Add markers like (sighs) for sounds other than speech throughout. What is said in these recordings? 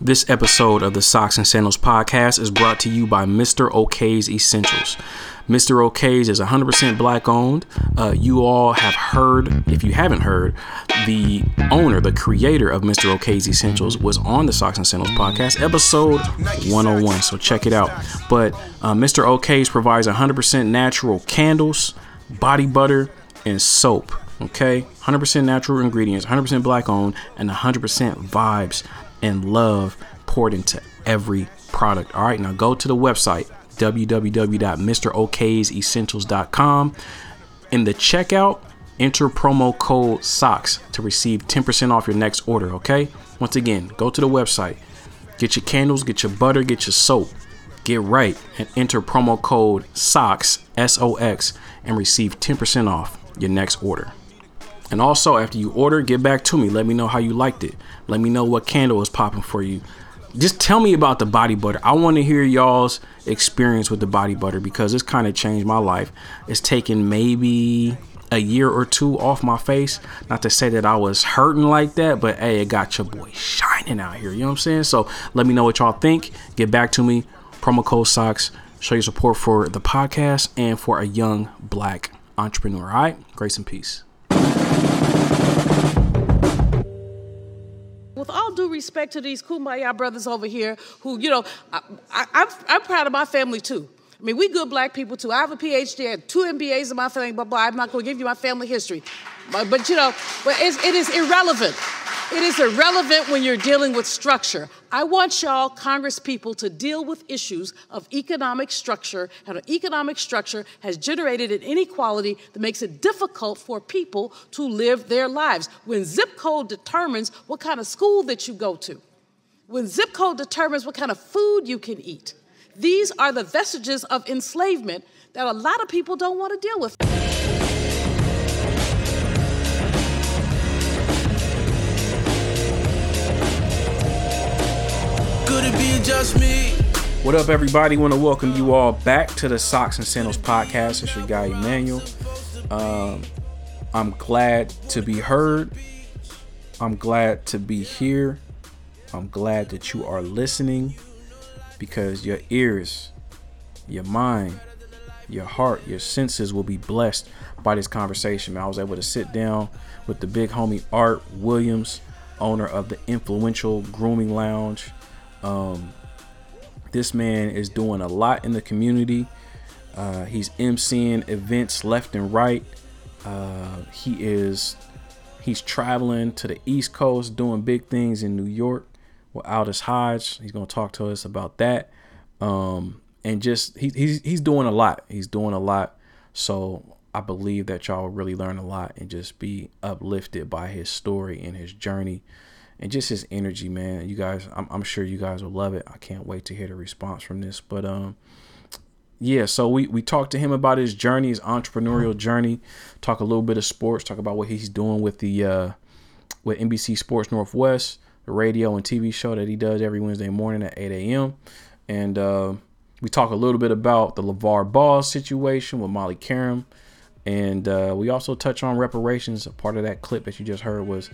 This episode of the Socks and Sandals podcast is brought to you by Mr. OK's Essentials. Mr. OK's is 100% black owned. Uh, you all have heard, if you haven't heard, the owner, the creator of Mr. OK's Essentials was on the Socks and Sandals podcast, episode 101. So check it out. But uh, Mr. OK's provides 100% natural candles, body butter, and soap. Okay, 100% natural ingredients, 100% black owned, and 100% vibes and love poured into every product. All right, now go to the website www.mrok'sessentials.com. In the checkout, enter promo code SOCKS to receive 10% off your next order. Okay, once again, go to the website, get your candles, get your butter, get your soap. Get right and enter promo code SOCKS, S O X, and receive 10% off your next order. And also, after you order, get back to me. Let me know how you liked it. Let me know what candle is popping for you. Just tell me about the body butter. I want to hear y'all's experience with the body butter because it's kind of changed my life. It's taken maybe a year or two off my face. Not to say that I was hurting like that, but hey, it got your boy shining out here. You know what I'm saying? So let me know what y'all think. Get back to me. Promo code SOCKS. Show your support for the podcast and for a young black entrepreneur. All right? Grace and peace. With all due respect to these Kumbaya brothers over here, who, you know, I, I, I'm, proud of my family too. I mean, we good black people too. I have a PhD, I had two MBAs in my family, blah, blah. I'm not going to give you my family history. But, you know, but it is irrelevant. It is irrelevant when you're dealing with structure. I want y'all, Congress people, to deal with issues of economic structure, how economic structure has generated an inequality that makes it difficult for people to live their lives. When zip code determines what kind of school that you go to, when zip code determines what kind of food you can eat, these are the vestiges of enslavement that a lot of people don't want to deal with. It be just me? What up, everybody? Want to welcome you all back to the Socks and Sandals podcast. It's your guy Emmanuel. Um, I'm glad to be heard. I'm glad to be here. I'm glad that you are listening because your ears, your mind, your heart, your senses will be blessed by this conversation. I was able to sit down with the big homie Art Williams, owner of the influential grooming lounge um, this man is doing a lot in the community. Uh, he's emceeing events left and right. Uh, he is he's traveling to the East Coast, doing big things in New York with Aldis Hodge. He's gonna talk to us about that. Um, and just he, he's he's doing a lot. He's doing a lot. So I believe that y'all will really learn a lot and just be uplifted by his story and his journey and just his energy, man. You guys, I'm, I'm sure you guys will love it. I can't wait to hear the response from this. But um, yeah, so we we talked to him about his journey, his entrepreneurial journey. Talk a little bit of sports. Talk about what he's doing with the uh, with NBC Sports Northwest, the radio and TV show that he does every Wednesday morning at 8 a.m. And uh, we talk a little bit about the LaVar Ball situation with Molly Qerim. And uh, we also touch on reparations. A part of that clip that you just heard was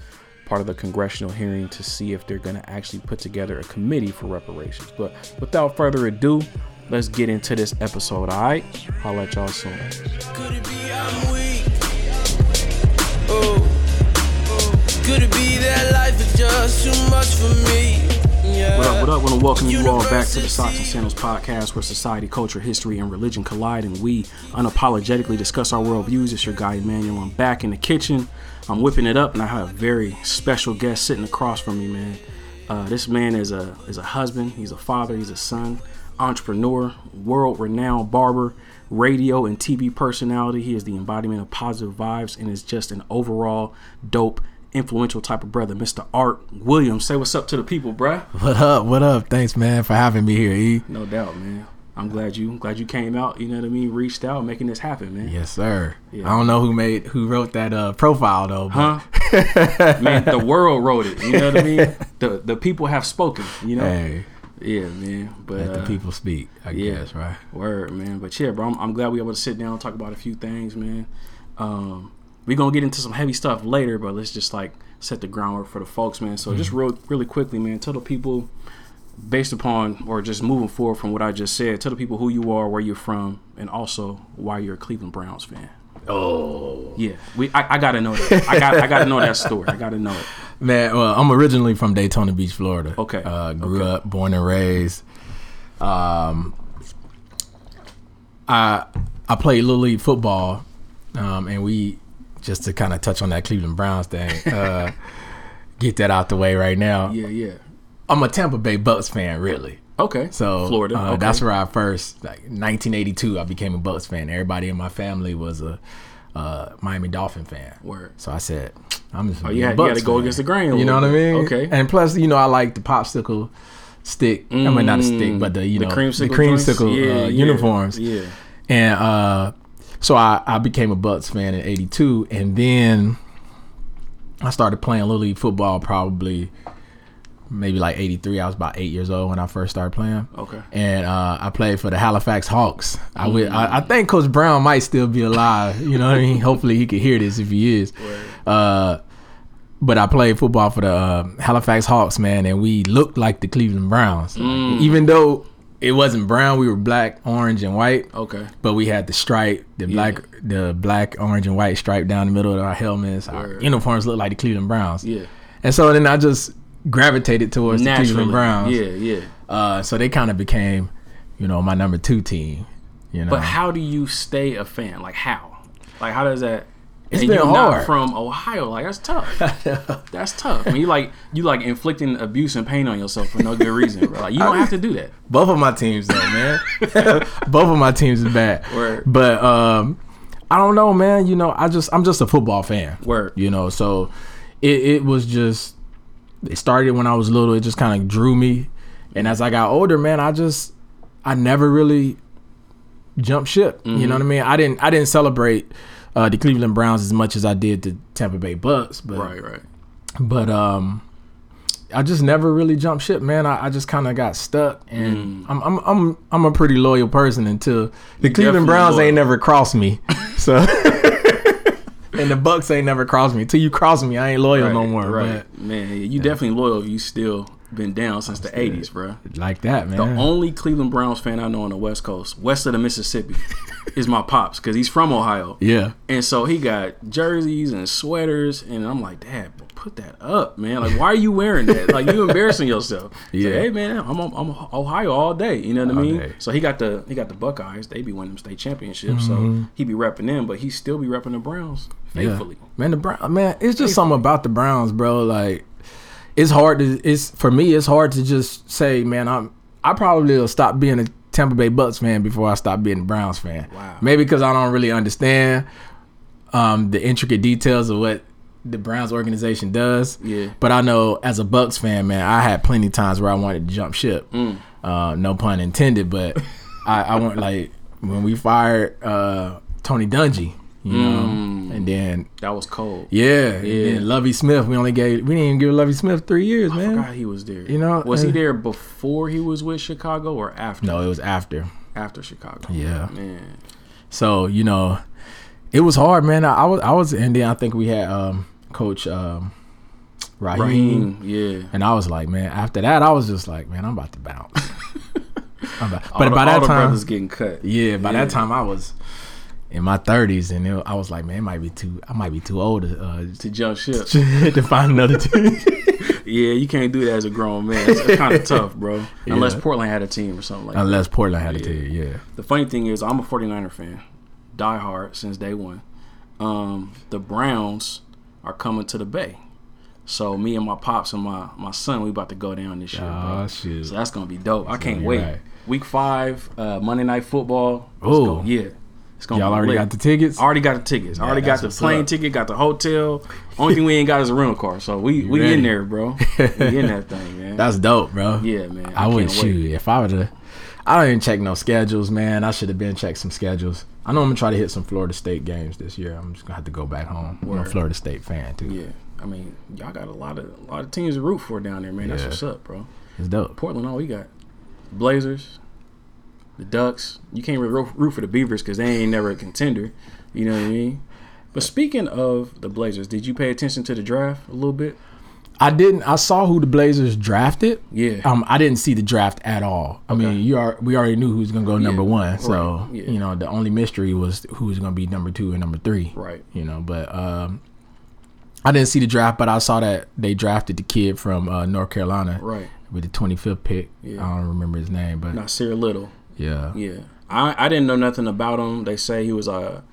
part of the congressional hearing to see if they're going to actually put together a committee for reparations. But without further ado, let's get into this episode, all right? I'll let y'all soon. Could it be I'm weak? Oh, oh. Could it be that life is just too much for me? What up, what up? I want to welcome you all back to the Socks and Sandals podcast where society, culture, history, and religion collide and we unapologetically discuss our worldviews. It's your guy, Emmanuel. I'm back in the kitchen. I'm whipping it up and I have a very special guest sitting across from me, man. Uh, this man is a, is a husband, he's a father, he's a son, entrepreneur, world renowned barber, radio and TV personality. He is the embodiment of positive vibes and is just an overall dope influential type of brother, Mr. Art Williams. Say what's up to the people, bruh. What up? What up? Thanks, man, for having me here, E. No doubt, man. I'm glad you I'm glad you came out, you know what I mean, reached out, making this happen, man. Yes, sir. Yeah. I don't know who made who wrote that uh, profile though. But. Huh? (laughs) man, the world wrote it. You know what I mean? (laughs) The the people have spoken, you know? Hey. Yeah, man. But let the uh, people speak, I yeah, guess, right? Word, man. But yeah, bro, I'm, I'm glad we were able to sit down and talk about a few things, man. Um, we're gonna get into some heavy stuff later, but let's just like set the groundwork for the folks, man. So just real really quickly, man, tell the people based upon or just moving forward from what I just said, tell the people who you are, where you're from, and also why you're a Cleveland Browns fan. Oh Yeah, we I, I gotta know that. I got I gotta know that story. I gotta know it. (laughs) man, well, I'm originally from Daytona Beach, Florida. Okay. uh, grew Okay. up, born and raised. Um, I I played little league football, um, and we just to kind of touch on that Cleveland Browns thing. Uh, (laughs) get that out the way right now. Yeah, yeah. I'm a Tampa Bay Bucks fan, really. Okay. So Florida. uh, okay. that's where I first, like 1982, I became a Bucks fan. Everybody in my family was a uh, Miami Dolphin fan. Word. So I said, I'm just. Oh, had- you had to go against the grain You know what I mean? Okay. And plus, you know, I like the popsicle stick. I mean, not a stick, but the you The know creamsicle the creamsicle Yeah, uh, yeah. uniforms. Yeah. And uh, so I, I became a Bucks fan in '82, and then I started playing little league football probably maybe like '83. I was about eight years old when I first started playing. Okay. And uh, I played for the Halifax Hawks. I would, I, I think Coach Brown might still be alive. You know what I mean? Hopefully he could hear this if he is. Uh, but I played football for the uh, Halifax Hawks, man, and we looked like the Cleveland Browns. Even though it wasn't brown, we were black, orange, and white. Okay. But we had the stripe, the black, the black, orange, and white stripe down the middle of our helmets. Our uniforms looked like the Cleveland Browns. Yeah. And so then I just gravitated towards the Naturally. Cleveland Browns. Yeah, yeah. Uh, so they kind of became, you know, my number two team. You know, But how do you stay a fan? Like how? Like how does that? It's and been you're hard. not from Ohio. Like that's tough. (laughs) that's tough. I mean, you like you like inflicting abuse and pain on yourself for no good reason, bro. Like you don't have to do that. both of my teams though, man. (laughs) both of my teams is bad. Word. But um, I don't know, man. You know, I just I'm just a football fan. Word. You know, so it, it was just it started when I was little. It just kind of drew me, and as I got older, man, I just I never really jumped ship. You know what I mean? I didn't I didn't celebrate uh, the Cleveland Browns as much as I did the Tampa Bay Bucks. But Right, right. but um I just never really jumped ship, man. I, I just kind of got stuck, and I'm, I'm I'm I'm a pretty loyal person until the definitely Cleveland Browns loyal. ain't never crossed me, so (laughs) and the Bucks ain't never crossed me. Till you cross me, I ain't loyal Right, no more. right. Man, you definitely loyal. if You still been down since the '80s, bro. Like that, man. The only Cleveland Browns fan I know on the West Coast, west of the Mississippi, (laughs) is my pops because he's from Ohio. yeah, And so he got jerseys and sweaters, and I'm like, Dad, put that up, man. Like, why are you wearing that? Like, you embarrassing yourself. He's like, Yeah. hey, man, I'm, I'm Ohio all day. You know what I mean? day. So he got the he got the Buckeyes. They be winning them state championships. Mm-hmm. So he be repping them, but he still be repping the Browns yeah. faithfully. man. The Brown, man, it's just something about the Browns, bro. Like it's hard to it's for me. It's hard to just say, man. I'm I probably will stop being a Tampa Bay Bucks fan before I stop being a Browns fan. Wow. Maybe because I don't really understand um, the intricate details of what the Browns organization does. Yeah. But I know as a Bucks fan, man, I had plenty of times where I wanted to jump ship. Mm. Uh, no pun intended, but (laughs) I, I went like when we fired uh, Tony Dungy, you know, Mm. and then That was cold. yeah, and Yeah. then Lovie Smith. We only gave we didn't even give Lovie Smith three years, I man. forgot he was there. You know, was he uh, there before he was with Chicago or after? No, it was after. after Chicago. Yeah. man. So you know, it was hard, man. I, I was I was, and then I think we had um, Coach um, Raheem, Raheem, yeah. and I was like, man. After that, I was just like, man, I'm about to bounce. (laughs) About- but the- by that time, brothers getting cut. yeah, by Yeah. that time I was in my 30s, and it, I was like, man, it might be too. I might be too old to, uh, to jump ship. (laughs) to find another (laughs) team. Yeah, you can't do that as a grown man. It's, kind of tough, bro. Unless Yeah. Portland had a team or something like that. Unless Portland had a team, yeah. The funny thing is, I'm a 49er fan, die hard since day one. Um, the Browns are coming to the Bay, so me and my pops and my my son, we about to go down this year, bro. Oh, shit. So that's gonna be dope. I can't wait. right. Week five, uh, Monday Night Football. Go. yeah. It's gonna Y'all be already lit. got the tickets. I already got the tickets. I already got the plane up. ticket, got the hotel. Only thing we ain't got is a rental car. So we we ready? in there, bro. we in that thing, man. (laughs) That's dope, bro. yeah, man. I, wouldn't can't wait. shoot if I would have. I don't even check no schedules, man. I should have been checked some schedules. I know I'm gonna try to hit some Florida State games this year. I'm just gonna have to go back home. I'm a Florida State fan too. Yeah, I mean, y'all got a lot of a lot of teams to root for down there, man. That's what's up, bro. It's dope. Portland, all we got Blazers, the Ducks. You can't really root, root for the Beavers because they ain't never a contender. You know what I mean? But speaking of the Blazers, did you pay attention to the draft a little bit? I didn't. I saw who the Blazers drafted. Yeah. Um, I didn't see the draft at all. I mean, you are. We already knew who was gonna go number one. So right, yeah. you know, the only mystery was who was gonna be number two and number three. Right. You know, but um, I didn't see the draft, but I saw that they drafted the kid from uh, North Carolina. Right. With the 25th pick. Yeah. I don't remember his name, but Nassir Little. yeah. Yeah, I, I didn't know nothing about him. They say he was a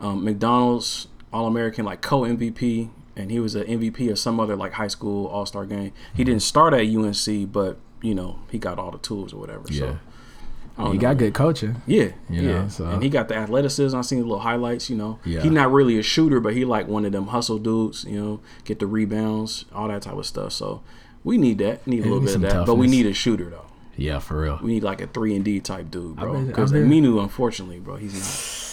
um, McDonald's All American, like co MVP, and he was an MVP of some other like high school All Star game. He didn't start at UNC, but you know he got all the tools or whatever. Yeah. So He know, got man. good coaching. Yeah, you yeah, know, so- and he got the athleticism. I seen the little highlights. You know, Yeah. he's not really a shooter, but he like one of them hustle dudes. You know, get the rebounds, all that type of stuff. So we need that. Need a little need bit of some that, but we need a shooter though. Yeah, for real. We need like a three and D type dude, bro. Because bet- Aminu, unfortunately, bro, he's not.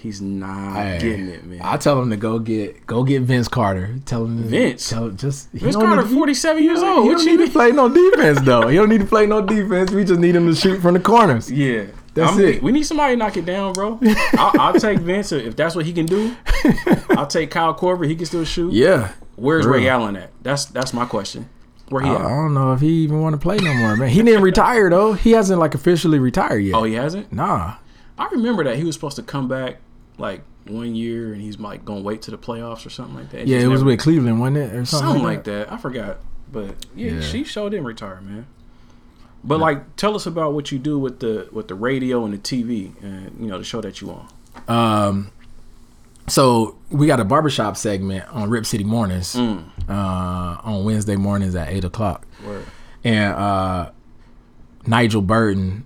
He's not getting it, man. I tell him to go get go get Vince Carter. Tell him to, Vince? Tell him just he Vince Carter, forty seven years He old. What don't you need to play no (laughs) defense though. He don't need to play no defense. We just need him to shoot from the corners. Yeah, That's I'm- it. We need somebody to knock it down, bro. (laughs) I'll, I'll take Vince if that's what he can do. (laughs) I'll take Kyle Korver. He can still shoot. Yeah. Where's Ray real. Allen at? That's that's my question. Where he? I don't know if he even want to play no more, man. He didn't retire though. He hasn't like officially retired yet. Oh, he hasn't. Nah. I remember that he was supposed to come back like one year, and he's like gonna wait to the playoffs or something like that. Yeah, it was never- with Cleveland, wasn't it, or something, something like like that. I forgot, but yeah, Yeah. she showed didn't retire, man. But like, tell us about what you do with the with the radio and the TV, and you know the show that you on. Um, so we got a barbershop segment on Rip City Mornings Mm. uh, on Wednesday mornings at eight o'clock, Word. and uh, Nigel Burton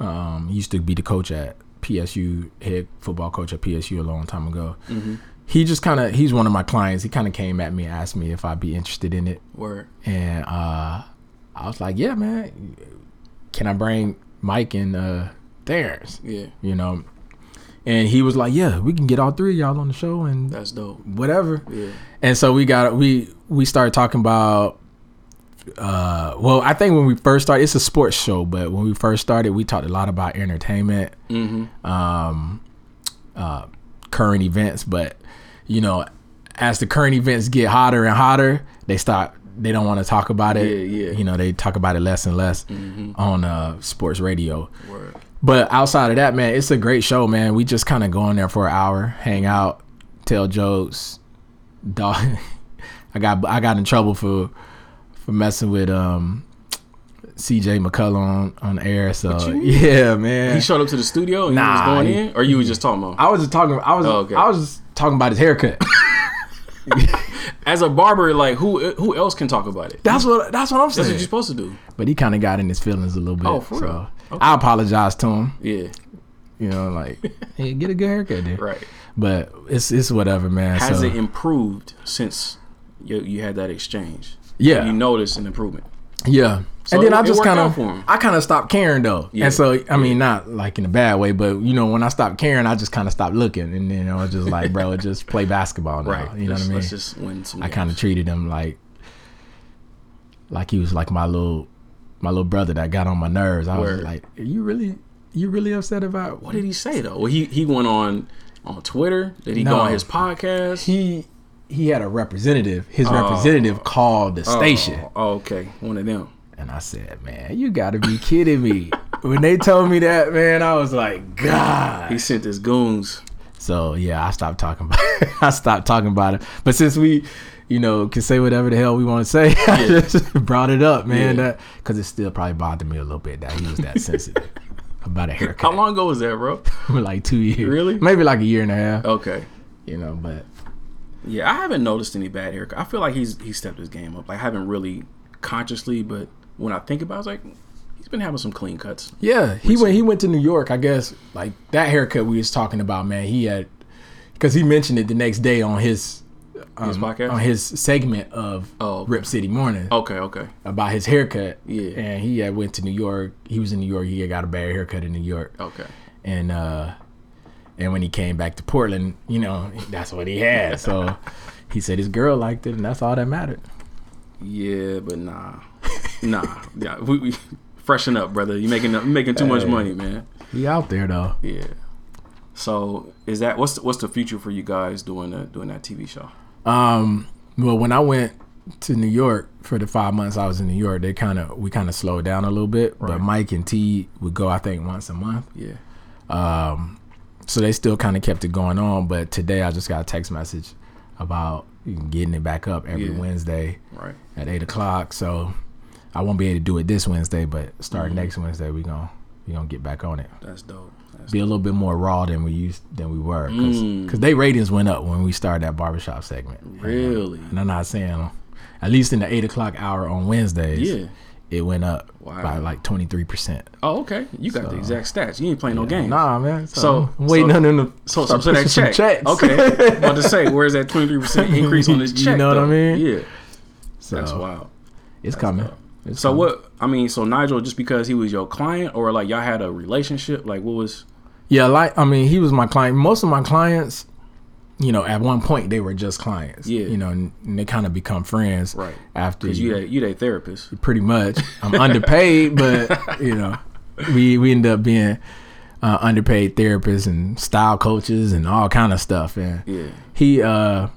um, used to be the coach at PSU, head football coach at PSU a long time ago. Mm-hmm. He just kind of he's one of my clients. He kind of came at me and asked me if I'd be interested in it, Word. and uh, I was like, "Yeah, man. Can I bring Mike and uh, Terrence?" Yeah, you know. And he was like, "Yeah, we can get all three of y'all on the show and that's dope. whatever." Yeah. And so we got we we started talking about. Uh, well, I think when we first started, it's a sports show, but when we first started, we talked a lot about entertainment, Mm-hmm. um, uh, current events. But you know, as the current events get hotter and hotter, they start. They don't want to talk about it. Yeah, yeah. You know, they talk about it less and less Mm-hmm. on uh, sports radio. Word. But outside of that, man, it's a great show, man. We just kind of go in there for an hour, hang out, tell jokes. Dog, (laughs) I got I got in trouble for for messing with um CJ McCollum on, on air. So yeah, man. He showed up to the studio and Nah, he was going he- in, or you was just talking about. I was just talking. I was Oh, okay. I was just talking about his haircut. (laughs) As a barber, like who who else can talk about it? That's what that's what I'm That's what saying. you're supposed to do. but he kind of got in his feelings a little bit. Oh, for so real? Okay. I apologize to him. Yeah. You know, like hey, get a good haircut, dude. Right. But it's it's whatever, man. Has so, it improved since you, you had that exchange? Yeah. You notice an improvement. Yeah. So and then it- I just kind of. I kind of stopped caring though. Yeah, And so, I mean, not like in a bad way, but you know, when I stopped caring, I just kind of stopped looking, and then I was just like, bro, (laughs) just play basketball now. Right. You know Let's- what I mean? Let's just win some. I kind of treated him like, like he was like my little, my little brother that got on my nerves. I was like, are you really, you really upset about What did he say though? Well, he he went on on Twitter. Did he go on his podcast? He he had a representative. His Oh. representative called the oh, station. Oh, oh, okay, one of them. And I said, man, you gotta be kidding me. (laughs) when they told me that, man, I was like, God. He sent his goons. So yeah, I stopped talking about (laughs) I stopped talking about it. But since we, you know, can say whatever the hell we want to say, (laughs) I just brought it up, man. Yeah. That because it still probably bothered me a little bit that he was that sensitive about a haircut. How long ago was that, bro? like two years, Really? Maybe like a year and a half. Okay. You know, but Yeah, I haven't noticed any bad haircut. I feel like he's he stepped his game up. Like, I haven't really consciously, but when I think about, it, I was like, he's been having some clean cuts. Yeah, he went. He went to New York. I guess like that haircut we was talking about, man. He had because he mentioned it the next day on his um, His podcast? on his segment of Oh, okay. Rip City Morning Okay, okay. about his haircut. Yeah. and he had went to New York. He was in New York. He had got a bad haircut in New York, Okay. and uh, and when he came back to Portland, you know, that's what he had. So he said his girl liked it, and that's all that mattered. Yeah, but nah, nah. Yeah, we, we freshen up, brother. You making making too much money, man. He out there though. Yeah. So is that what's the, what's the future for you guys doing the, doing that TV show? Um, well, when I went to New York for the five months I was in New York, they kind of we kind of slowed down a little bit. But Mike and T would go, I think, once a month. Yeah. Um, so they still kind of kept it going on. But today I just got a text message about getting it back up every Yeah. Wednesday Right. at eight o'clock. So I won't be able to do it this Wednesday, but starting Mm-hmm. next Wednesday we gonna we gonna get back on it. That's dope. That's Be a little bit more raw than we used than we were because Mm. they ratings went up when we started that barbershop segment. Really? And I'm not saying at least in the eight o'clock hour on Wednesdays. Yeah. It went up Wow. by like twenty three percent. Oh, okay. You got the exact stats. You ain't playing no games. Nah, man. So, So- I'm waiting so- on them to So, so, so that check. checks. Okay. (laughs) About to say, where's that 23% increase on this (laughs) check? You know what I mean? Yeah. so That's wild. it's coming. It's So coming. what? I mean, so Nigel, just because he was your client, or like y'all had a relationship, like what was? Yeah, like I mean, he was my client. Most of my clients, you know, at one point they were just clients. Yeah. You know, and, and they kind of become friends. Right. After you you that therapist. pretty much. I'm (laughs) underpaid, but you know, we we end up being uh, underpaid therapists and style coaches and all kind of stuff. And Yeah. he, uh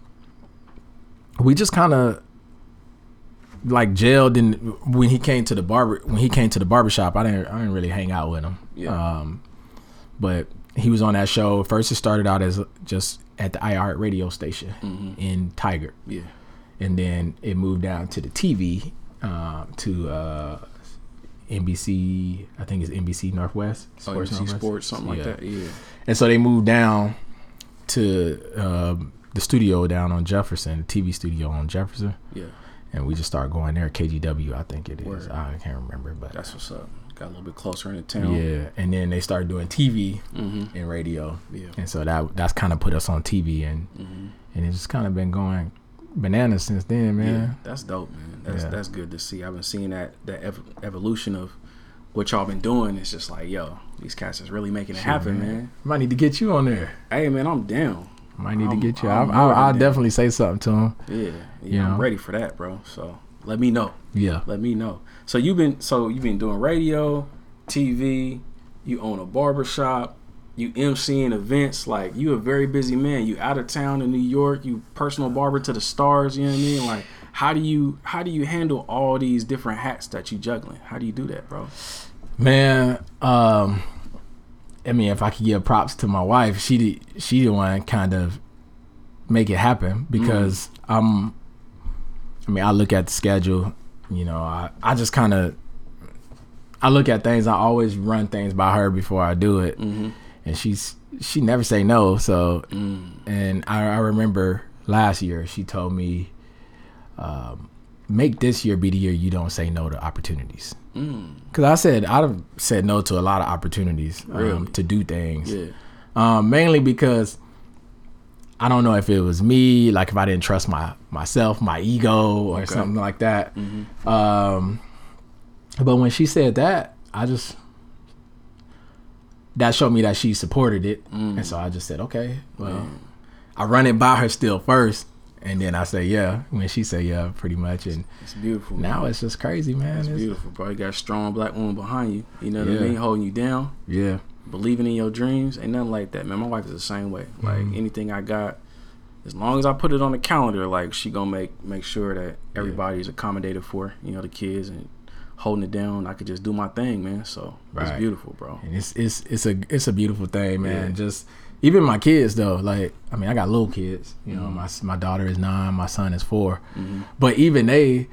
we just kind of like gelled in when he came to the barber when he came to the barbershop i didn't i didn't really hang out with him Yeah. um but he was on that show first it started out as just at the iheart radio station Mm-hmm. in Tigard Yeah. and then it moved down to the tv uh, to uh nbc i think it's nbc northwest Oh, NBC Northwest. Sports, something like that. Yeah. and so they moved down to um, the studio down on Jefferson, the TV studio on Jefferson, Yeah. and we just started going there. KGW, I think it is. Word. I can't remember, but That's what's up. Got a little bit closer into town. yeah. And then they started doing TV Mm-hmm. and radio, Yeah. and so that that's kind of put us on TV, and Mm-hmm. and it's just kind of been going bananas since then, man. Yeah, that's dope, man. That's Yeah. that's good to see. I've been seeing that that ev- evolution of what y'all been doing. It's just like, yo, these cats is really making it happen, man. Might need to get you on there. Hey, man, I'm down. Might need I'm- to get you. I'm I'll, more I'll, than down. definitely say something to him. Yeah, yeah, You I'm ready for that, bro. So let me know. Yeah. Let me know. So you've been so you've been doing radio, TV. You own a barber shop. You MCing events. Like you a very busy man. You out of town in New York. You personal barber to the stars. You know what I mean? Like how do you how do you handle all these different hats that you juggling? How do you do that, bro? Man, um, I mean, if I could give props to my wife, she she the one kind of make it happen because I'm. I mean, I look at the schedule. You know, I I just kind of. I look at things. I always run things by her before I do it, Mm-hmm. and she's she never say no. So, and I, I remember last year she told me, um, make this year be the year you don't say no to opportunities. Cause I said I've said no to a lot of opportunities um, to do things. Yeah. Um, mainly because I don't know if it was me, like if I didn't trust my myself, my ego, or something like that. Um, but when she said that, I just that showed me that she supported it, and so I just said, okay, well, I run it by her still first, and then I say yeah when she said yeah, pretty much, and It's beautiful. now man. it's just crazy, man. it's It's- beautiful, bro. You got a strong black woman behind you. You know what Yeah. I mean? Holding you down. Yeah. Believing in your dreams ain't nothing like that man my wife is the same way like Mm-hmm. anything i got as long as i put it on the calendar like she gonna make make sure that everybody's accommodated for you know the kids and holding it down i could just do my thing man so it's beautiful bro and it's it's it's a it's a beautiful thing, man. Yeah. Just even my kids though, like I mean, I got little kids. You Mm-hmm. know, my my daughter is nine, my son is 4 But even they,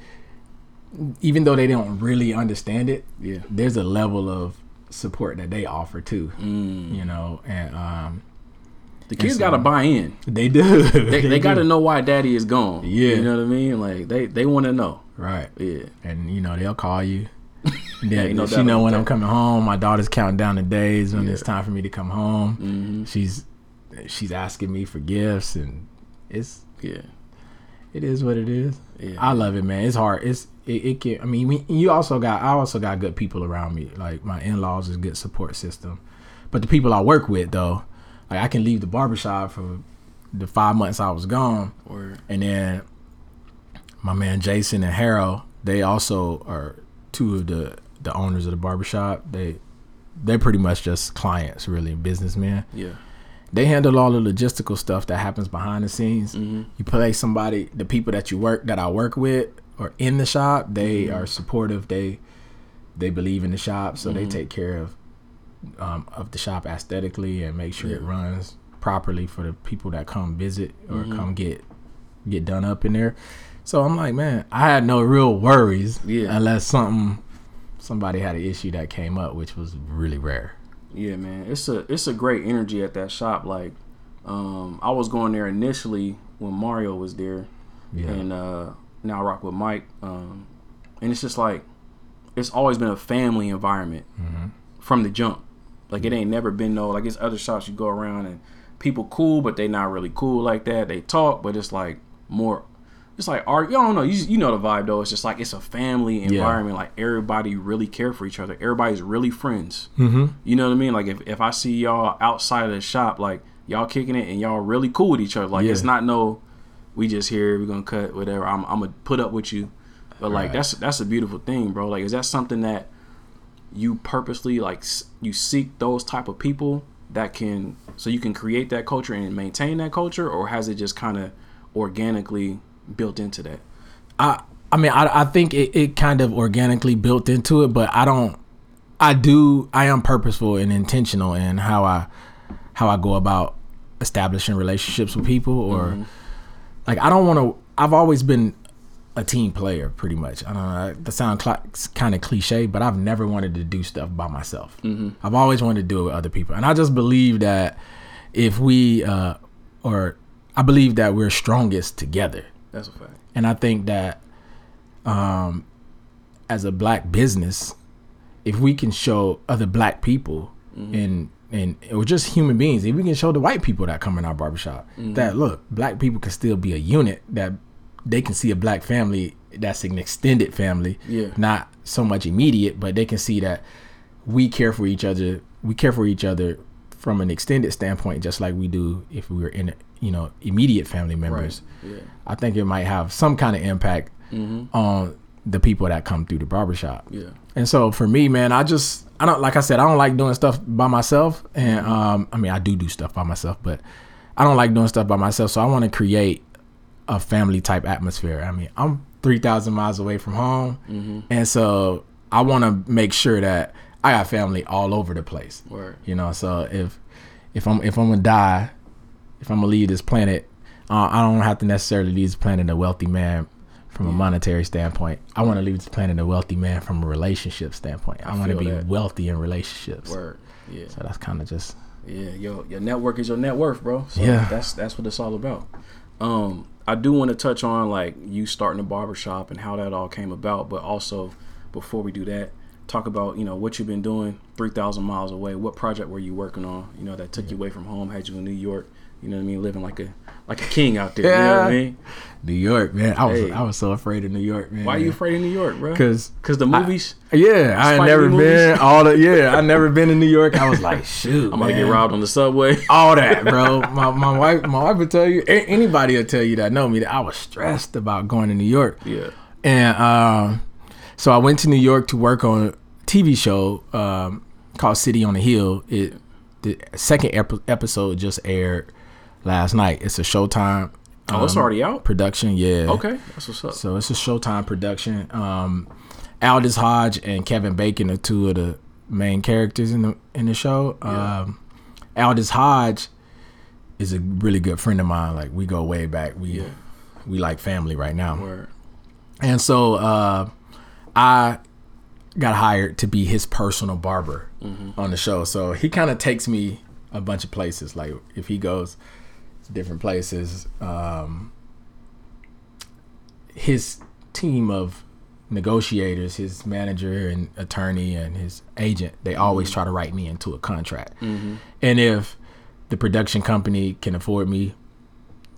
even though they don't really understand it, yeah there's a level of support that they offer too. Mm. You know, and um, the kids so- gotta buy in they do. (laughs) they, they gotta know why daddy is gone Yeah. you know what i mean like they they want to know right. yeah and you know they'll call you. (laughs) Then Ain't no she know when that. I'm coming home. My daughter's counting down the days when Yeah. it's time for me to come home. hmm She's she's asking me for gifts, and it's yeah it is what it is. yeah I love it, man. It's hard. It's it, it can. I mean, we, you also got. I also got good people around me. Like my in laws is a good support system, but the people I work with though, like I can leave the barbershop for the five months I was gone, and then my man Jason and Harold, they also are two of the the owners of the barbershop. They they're pretty much just clients, really businessmen. yeah they handle all the logistical stuff that happens behind the scenes. Mm-hmm. You play somebody, the people that you work that I work with or in the shop, they Mm-hmm. are supportive. They they believe in the shop, so they Mm-hmm. take care of um, of the shop aesthetically and make sure it runs properly for the people that come visit or Mm-hmm. come get get done up in there. So I'm like, man, I had no real worries Yeah. unless something somebody had an issue that came up, which was really rare. Yeah, man, it's a it's a great energy at that shop. Like, um, I was going there initially when Mario was there, Yeah. and uh, now I rock with Mike. Um, and it's just like it's always been a family environment from the jump. Like it ain't never been no like it's other shops you go around and people cool, but they not really cool like that. They talk, but it's like more. It's like art. You don't know. You you know the vibe though. It's just like it's a family environment. Like everybody really care for each other. Everybody's really friends. Mm-hmm. You know what I mean? Like if, if I see y'all outside of the shop, like y'all kicking it and y'all really cool with each other. Like it's not no, we just here, we're gonna cut whatever. I'm I'm gonna put up with you. But like Right. that's that's a beautiful thing, bro. Like is that something that you purposely like you seek those type of people that can so you can create that culture and maintain that culture, or has it just kind of organically built into that? I I mean I I think it, it kind of organically built into it, but I don't I do I am purposeful and intentional in how I how I go about establishing relationships with people or mm-hmm. Like I don't want to I've always been a team player pretty much. I don't know that sound cl- kind of cliche, but I've never wanted to do stuff by myself. I've always wanted to do it with other people, and I just believe that if we uh, or I believe that we're strongest together. That's a fact. And I think that um, as a black business, if we can show other black people and and or just human beings, if we can show the white people that come in our barbershop mm. that look, black people can still be a unit, that they can see a black family that's an extended family, Yeah. not so much immediate, but they can see that we care for each other. We care for each other from an extended standpoint, just like we do if we were in, you know, immediate family members. Yeah. I think it might have some kind of impact mm-hmm. on the people that come through the barbershop. Yeah. And so for me, man, I just I don't like I said I don't like doing stuff by myself, and um, I mean I do do stuff by myself, but I don't like doing stuff by myself. So I want to create a family type atmosphere. I mean I'm three thousand miles away from home, and so I want to make sure that I got family all over the place. Word. You know, so if if I'm if I'm gonna die, if I'm gonna leave this planet, uh, I don't have to necessarily leave this planet a wealthy man from a monetary standpoint. I want to leave this planet a wealthy man from a relationship standpoint. I, want to be that. wealthy in relationships. Word. Yeah. So that's kind of just Yeah, your your network is your net worth, bro. So Yeah. that's that's what it's all about. Um, I do want to touch on like you starting a barbershop and how that all came about, but also before we do that, talk about you know what you've been doing three thousand miles away. What project were you working on? You know that took you away from home, had you in New York. You know what I mean, living like a like a king out there. You know what I Yeah. mean? New York, man. I was Hey. I was so afraid of New York, man. Why are you afraid of New York, bro? Because Cause the movies. yeah, I Spike ain't never been all the yeah, I (laughs) never been in New York. I was like, (laughs) shoot, I'm gonna get robbed on the subway. (laughs) all that, bro. My my wife my wife would tell you. a- Anybody will tell you that know me that I was stressed about going to New York. yeah. And um, so I went to New York to work on a TV show um, called City on the Hill. It the second ep- episode just aired last night. It's a Showtime Oh, it's um, already out. production. Yeah. Okay, that's what's up. So it's a Showtime production. Um, Aldis Hodge and Kevin Bacon are two of the main characters in the in the show. Yeah. Um, Aldis Hodge is a really good friend of mine. Like we go way back. We Yeah. we like family right now. Word. And so uh, I got hired to be his personal barber on the show. So he kind of takes me a bunch of places. Like if he goes different places, um, his team of negotiators, his manager and attorney and his agent, they always try to write me into a contract. And if the production company can afford me,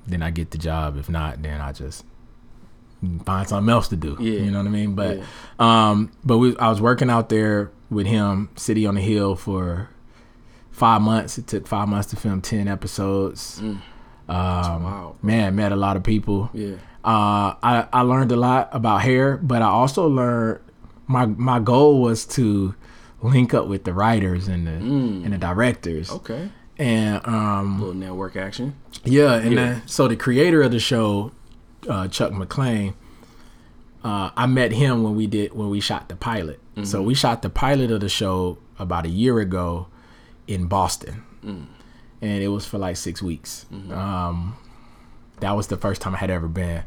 then I get the job. If not, then I just find something else to do. Yeah. You know what I mean? But um but we I was working out there with him, City on the Hill for five months. It took five months to film ten episodes. Um Wow. man, met a lot of people. Yeah. Uh I, I learned a lot about hair, but I also learned my my goal was to link up with the writers and the and the directors Okay. and um, little network action. yeah, and Yeah. then so the creator of the show, uh, Chuck MacLean, uh, I met him when we did when we shot the pilot. So we shot the pilot of the show about a year ago in Boston, and it was for like six weeks. Um, that was the first time I had ever been.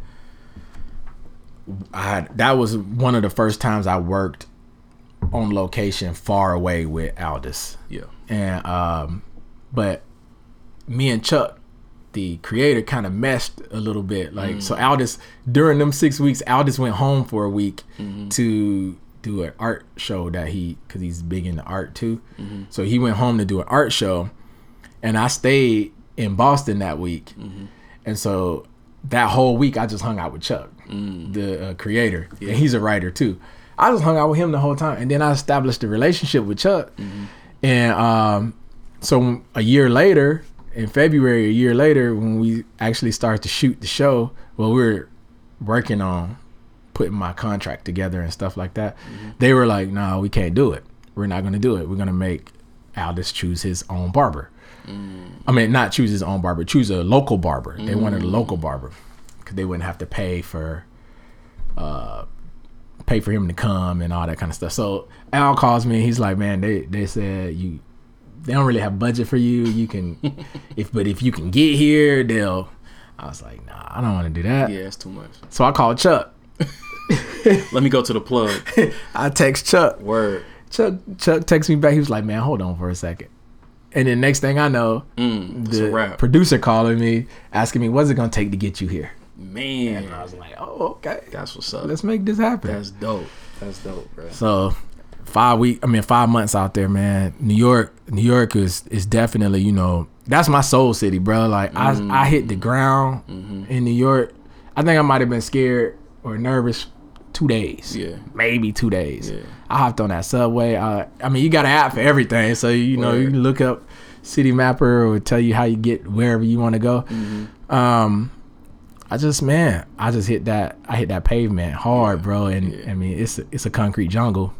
I had that was one of the first times I worked on location far away with Aldis Yeah. and um but me and chuck the creator kind of meshed a little bit. Like so aldis during them six weeks aldis went home for a week to do an art show that he because he's big into art too. So he went home to do an art show and i stayed in boston that week. And so that whole week i just hung out with chuck the uh, creator. And he's a writer too. I just hung out with him the whole time. And then i established a relationship with chuck. And um, so a year later, in February, a year later, when we actually started to shoot the show, well, we were working on putting my contract together and stuff like that. They were like, "No, we can't do it. We're not going to do it. We're going to make Aldis choose his own barber. I mean, not choose his own barber, choose a local barber. They wanted a local barber because they wouldn't have to pay for uh, pay for him to come and all that kind of stuff. So Al calls me. He's like, "Man, they they said you they don't really have budget for you. You can (laughs) if but if you can get here, they'll." I was like, "Nah, I don't want to do that." Yeah, it's too much. So I called Chuck. (laughs) Let me go to the plug. (laughs) I text Chuck. Word. Chuck Chuck texts me back. He was like, "Man, hold on for a second. And then next thing I know, Mm, the producer calling me, asking me, "What's it gonna take to get you here?" Man, I was like, "Oh, okay. that's what's up. Let's make this happen." That's dope. That's dope, bro. So five week, I mean five months out there, man. New York, New York is is definitely you know that's my soul city, bro. Like I I hit the ground in New York. I think I might have been scared or nervous two days. Yeah. maybe two days. Yeah. I hopped on that subway. Uh, I mean, you got an app for everything, so you know you can look up Citymapper or tell you how you get wherever you want to go. Mm-hmm. Um, I just man, I just hit that. I hit that pavement hard, bro. And I mean, it's a, it's a concrete jungle,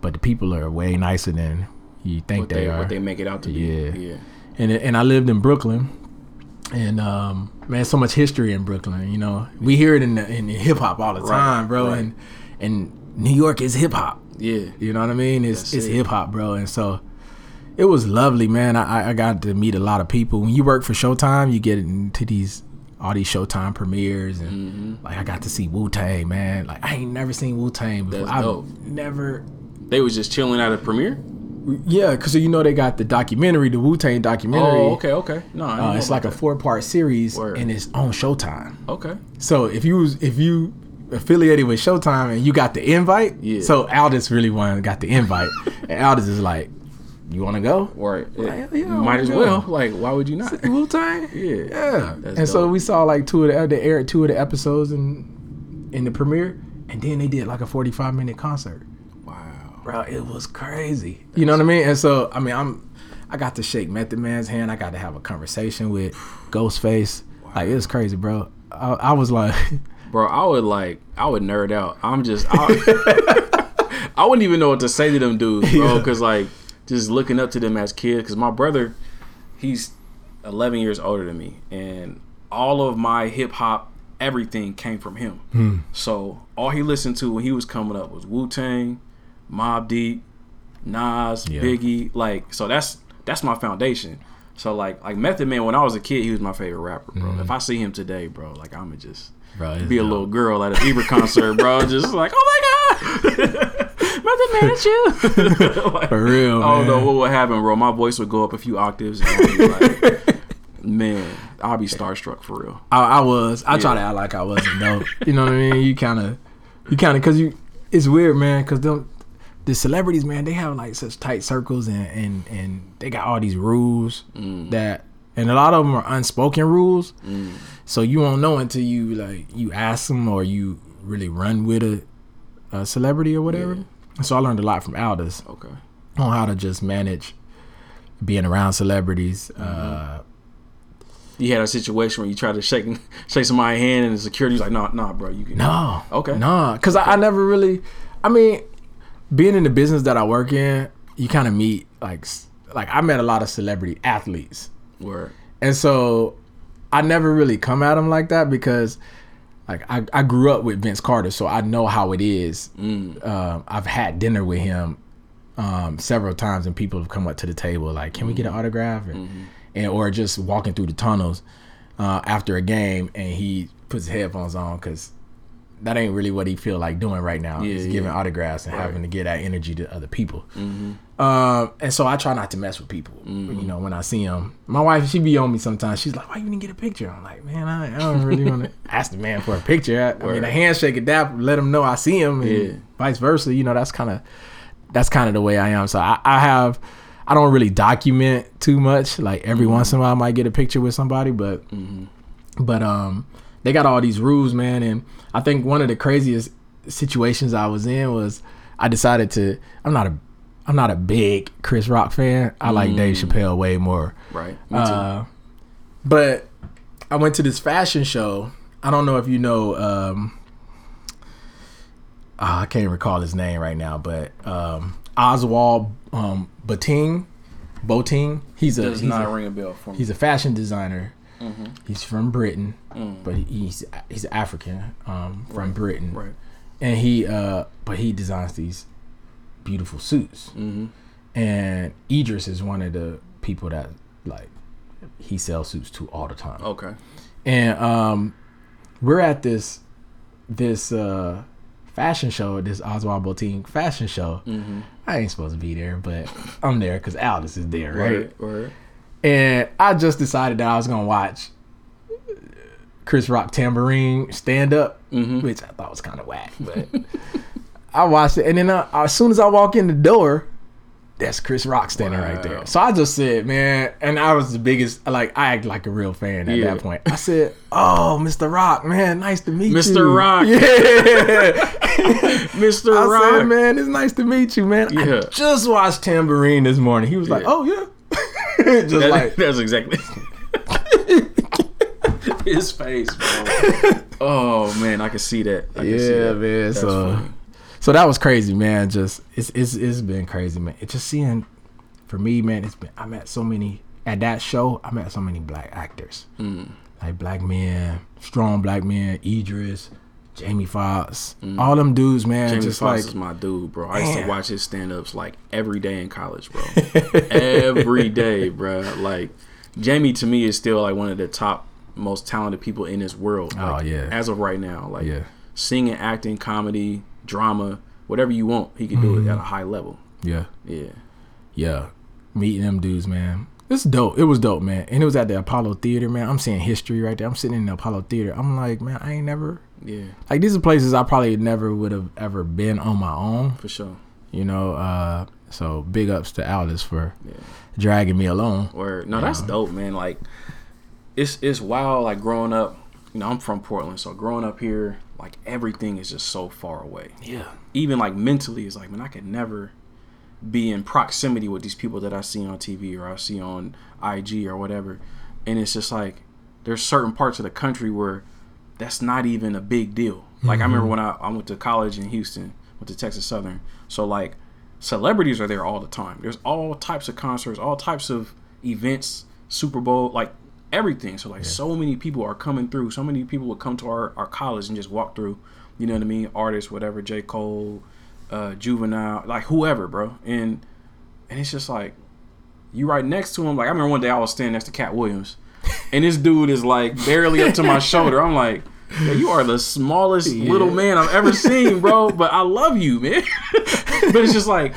but the people are way nicer than you think Mm-hmm. What they, they, are. what they make it out to Yeah. be. Yeah. and and I lived in Brooklyn, and um, man, so much history in Brooklyn. You know, we hear it in the, in hip hop all the Right, time, bro. right. And and New York is hip hop. Yeah. You know what I mean? It's That's it's it. hip hop, bro. And so it was lovely, man. I, I got to meet a lot of people. When you work for Showtime, you get into these all these Showtime premieres, and Mm-hmm. like I got to see Wu Tang, man. Like I ain't never seen Wu Tang before. That's I've never. They was just chilling at a premiere. Yeah, because you know they got the documentary, the Wu Tang documentary. Oh, okay, okay. No, I Uh, know it's like a four part series, Word. and it's on Showtime. Okay. So if you was if you affiliated with Showtime and you got the invite, Yeah. so Aldis really won got the invite, (laughs) and Aldis is like, "You want to go?" Right. Like, Yeah. might as well. Like, why would you not? Wu Tang. (laughs) Yeah. Yeah. That's and so we saw like two of the they aired two of the episodes in in the premiere, and then they did like a forty five minute concert. Wow. Bro, it was crazy. You know what I mean? And so I mean, I'm I got to shake Method Man's hand. I got to have a conversation with Ghostface. Like it was crazy, bro. I, I was like, (laughs) Bro, I would like, I would nerd out. I'm just, I, (laughs) I wouldn't even know what to say to them dudes, bro. Yeah. Because like, just looking up to them as kids. Because my brother, he's 11 years older than me, and all of my hip hop, everything came from him. Hmm. So all he listened to when he was coming up was Wu Tang, Mobb Deep, Nas, Yeah. Biggie. Like, so that's that's my foundation. So like, like Method Man, when I was a kid, he was my favorite rapper, bro. Hmm. If I see him today, bro, like I'ma just bro, be a dope. little girl at a Bieber concert, bro. (laughs) Just like, oh my god, (laughs) Method Man, it's you. (laughs) Like, For real, I don't know what would happen, bro. My voice would go up a few octaves. And I'd be like, man, I'll be starstruck for real. I, I was. I try to act like I wasn't though. you know what I mean? You kind of, you kind of, cause you. It's weird, man. Cause them, the celebrities, man, they have like such tight circles and and and they got all these rules that, and a lot of them are unspoken rules. So you won't know until you like you ask them or you really run with a, a celebrity or whatever. So I learned a lot from Aldis Okay. on how to just manage being around celebrities. Uh, You had a situation where you tried to shake (laughs) shake somebody's hand and the security was like, nah, nah, bro, you can. No. Okay. No, because I, I never really. I mean, being in the business that I work in, you kind of meet like like I met a lot of celebrity athletes, Word. and so I never really come at them like that because like I, I grew up with Vince Carter, so I know how it is. Um, I've had dinner with him um, several times, and people have come up to the table like, "Can we get an autograph?" And, and or just walking through the tunnels uh, after a game, and he puts his headphones on because that ain't really what he feel like doing right now. Yeah, He's yeah. giving autographs and having to get that energy to other people. Um, and so I try not to mess with people. You know, when I see them, my wife she be on me sometimes. She's like, "Why you didn't get a picture?" I'm like, "Man, I, I don't really want to (laughs) ask the man for a picture. I, I mean, a handshake, a dap, let him know I see him, and Yeah. vice versa. You know, that's kind of that's kind of the way I am. So I, I have." I don't really document too much. Like every once in a while, I might get a picture with somebody, but but um they got all these rules man and i think one of the craziest situations i was in was i decided to i'm not a i'm not a big chris rock fan i like dave chappelle way more Right. Me too. uh, but i went to this fashion show i don't know if you know um ah, i can't recall his name right now but um oswald um bating Boateng he's a Does he's not a, ring a bell for me. he's a fashion designer. Mm-hmm. He's from Britain, Mm. but he's he's African um, from Britain, right. and he uh, but he designs these beautiful suits. Mm-hmm. And Idris is one of the people that like he sells suits to all the time. Okay. And um, we're at this this uh, fashion show, this Ozwald Boateng fashion show. Mm-hmm. I ain't supposed to be there, but I'm there because Aldis is there, right? Word. Word. And I just decided that I was gonna watch Chris Rock Tamborine stand up, Mhm. which I thought was kind of whack, but (laughs) I watched it, and then uh, as soon as I walk in the door, that's Chris Rock standing right there. So I just said, man, and I was the biggest, like I act like a real fan at Yeah. that point. I said, "Oh, Mr. Rock, man, nice to meet you, Mr. Rock. Yeah, (laughs) Mr. I Rock. said, man, it's nice to meet you, man. Yeah. I just watched Tamborine this morning. He was like, Yeah. oh yeah, (laughs) just That- like (laughs) that's exactly (laughs) his face, bro. Oh man, I can see that. I can see yeah, that. man. That's so, funny. so that was crazy, man. Just it's it's it's been crazy, man. It's just seeing for me, man. It's been I met so many at that show. I met so many black actors, Mm. like black men, strong black men. Idris, Jamie Foxx, all them dudes, man. Mm. Jamie just Foxx like is my dude, bro. I used Man. to watch his stand ups like every day in college, bro. (laughs) every day, bro. Like Jamie to me is still like one of the top most talented people in this world. Oh, yeah. As of right now. Like Yeah. singing, acting, comedy, drama, whatever you want, he can do Mm-hmm. it at a high level. yeah. Yeah. Yeah, meeting them dudes, man. It's dope. It was dope, man. And it was at the Apollo Theater, man. I'm seeing history right there. I'm sitting in the Apollo Theater. I'm like, man, I ain't never Yeah. like these are places I probably never would have ever been on my own. For sure. You know, uh, so big ups to Aldis for Yeah. dragging me along. Or no, that's dope, man. Like it's it's wild. Like growing up, you know, I'm from Portland, so growing up here, like everything is just so far away. Yeah, Even like mentally, it's like man, I could never be in proximity with these people that I see on TV or I see on IG or whatever. And it's just like there's certain parts of the country where that's not even a big deal. Like I remember when I, I went to college in Houston, went to Texas Southern. So like celebrities are there all the time. There's all types of concerts, all types of events, Super Bowl, like everything. So like so many people are coming through. So many people would come to our, our college and just walk through. You know what I mean? Artists, whatever, J. Cole, uh, Juvenile, like whoever, bro. And and it's just like you right next to him. Like I remember one day I was standing next to Katt Williams, and this dude is like barely up to my (laughs) shoulder. I'm like, "Yeah, you are the smallest little man I've ever seen, bro. But I love you, man. (laughs) but it's just like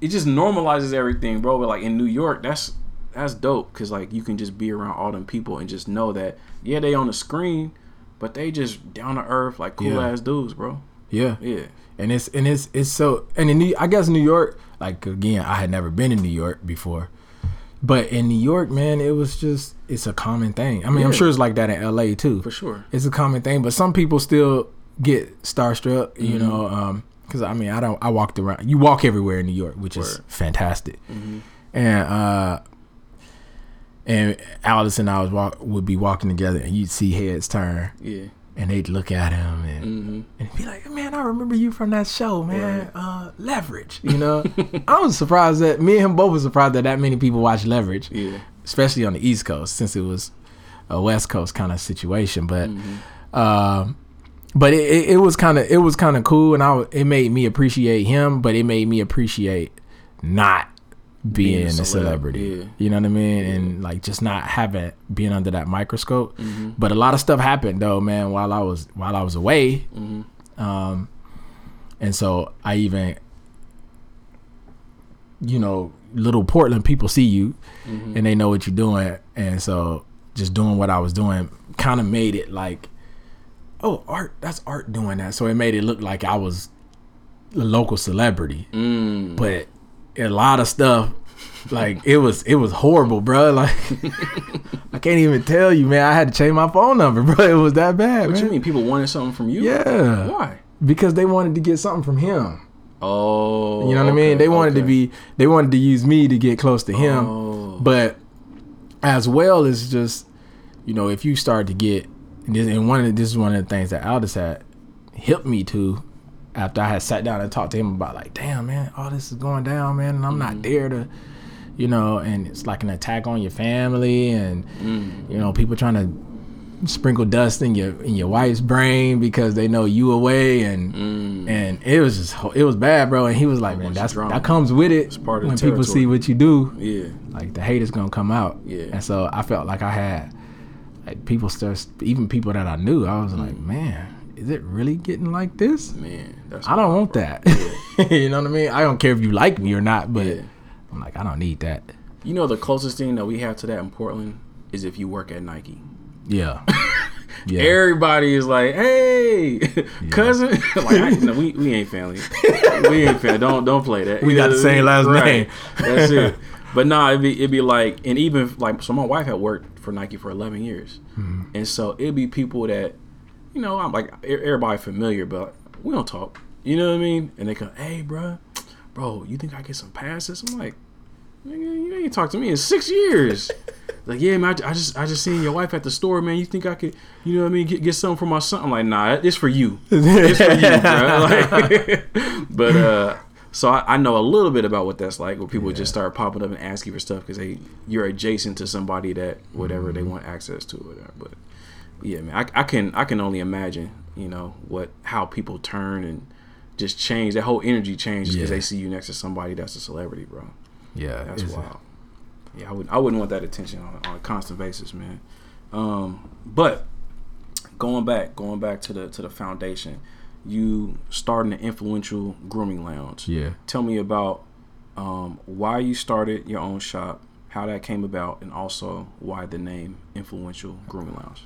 it just normalizes everything, bro. But like in New York, that's that's dope because like you can just be around all them people and just know that yeah, they on the screen, but they just down to earth, like cool Yeah. ass dudes, bro. yeah, Yeah, and it's and it's it's so and in New, I guess New York, like again, I had never been in New York before, but in New York, man, it was just it's a common thing. I mean, I'm sure it's like that in L.A. too. for sure. it's a common thing, but some people still get starstruck, you Mm-hmm. know, um, cause I mean, I don't, I walked around, you walk everywhere in New York, which is Word. Mm-hmm. fantastic. And, uh, and Aldis and I was walk, would be walking together and you'd see heads turn Yeah, and they'd look at him and, Mm-hmm. and be like, "Man, I remember you from that show, man. Uh, Leverage." You know, (laughs) I was surprised that me and him both were surprised that that many people watched Leverage, Yeah. especially on the East Coast since it was a West Coast kind of situation. But, Mm-hmm. um, but it, it, was kind of it was kind of cool, and I it made me appreciate him, but it made me appreciate not being, Being a a celeb, celebrity. yeah. You know what I mean? And like just not having being under that microscope. Mm-hmm. But a lot of stuff happened though, man, while I was while I was away. Mm-hmm. Um, and so I even, you know, little Portland people see you, Mm-hmm. and they know what you're doing, and so just doing what I was doing kind of made it like, oh, art. That's art doing that. So it made it look like I was a local celebrity Mm. but a lot of stuff like it was it was horrible bro (laughs) like i can't even tell you man i had to change my phone number (laughs) bro it was that bad What man. you mean? People wanted something from you? yeah Why? because they wanted to get something from him Oh. you know what i mean they wanted to be they wanted to use me to get close to him Oh. but as well as just you know if you start to get and this, and one of the, this is one of the things that Aldis had helped me to after I had sat down and talked to him about like damn man all this is going down man and I'm not mm-hmm. there to you know and it's like an attack on your family and mm-hmm. you know people trying to sprinkle dust in your in your wife's brain because they know you away and mm. and it was just it was bad bro and he was like man that's drama. that comes with it part of when people see what you do Yeah. like the hate is gonna come out. Yeah. And so I felt like I had like people start even people that I knew, I was Mm. like, man, is it really getting like this? Man, that's. I don't want that. (laughs) you know what I mean? I don't care if you like me or not, but Yeah. I'm like, I don't need that. You know, the closest thing that we have to that in Portland is if you work at Nike. Yeah. (laughs) Yeah. Everybody is like, "Hey, cousin." (laughs) like, I, no, we, we ain't family. we ain't family. Don't don't play that. We got the same last name. That's it. But no, it'd be it'd be like, and even like, so my wife had worked for Nike for eleven years, Mm-hmm. and so it'd be people that, you know, I'm like everybody familiar, but we don't talk. You know what I mean? And they come, "Hey, bro, bro, you think I get some passes?" I'm like, Nigga, you ain't talked to me in six years. (laughs) like, yeah, man, I, I just I just seen your wife at the store, man. You think I could, you know what I mean, get, get something for my son? I'm like, nah, it's for you. It's for you, bro. (laughs) Like, (laughs) but uh, so I, I know a little bit about what that's like, where people just start popping up and asking for stuff because they you're adjacent to somebody that whatever they want access to, or whatever. But yeah, man, I, I can I can only imagine, you know, what how people turn and just change. That whole energy changes because Yeah. they see you next to somebody that's a celebrity, bro. Yeah. That's wild. Yeah, I would I wouldn't want that attention on, on a constant basis, man. Um, but going back, going back to the to the foundation, you started an influential grooming lounge. Yeah. Tell me about um, why you started your own shop, how that came about, and also why the name Influential Grooming Lounge.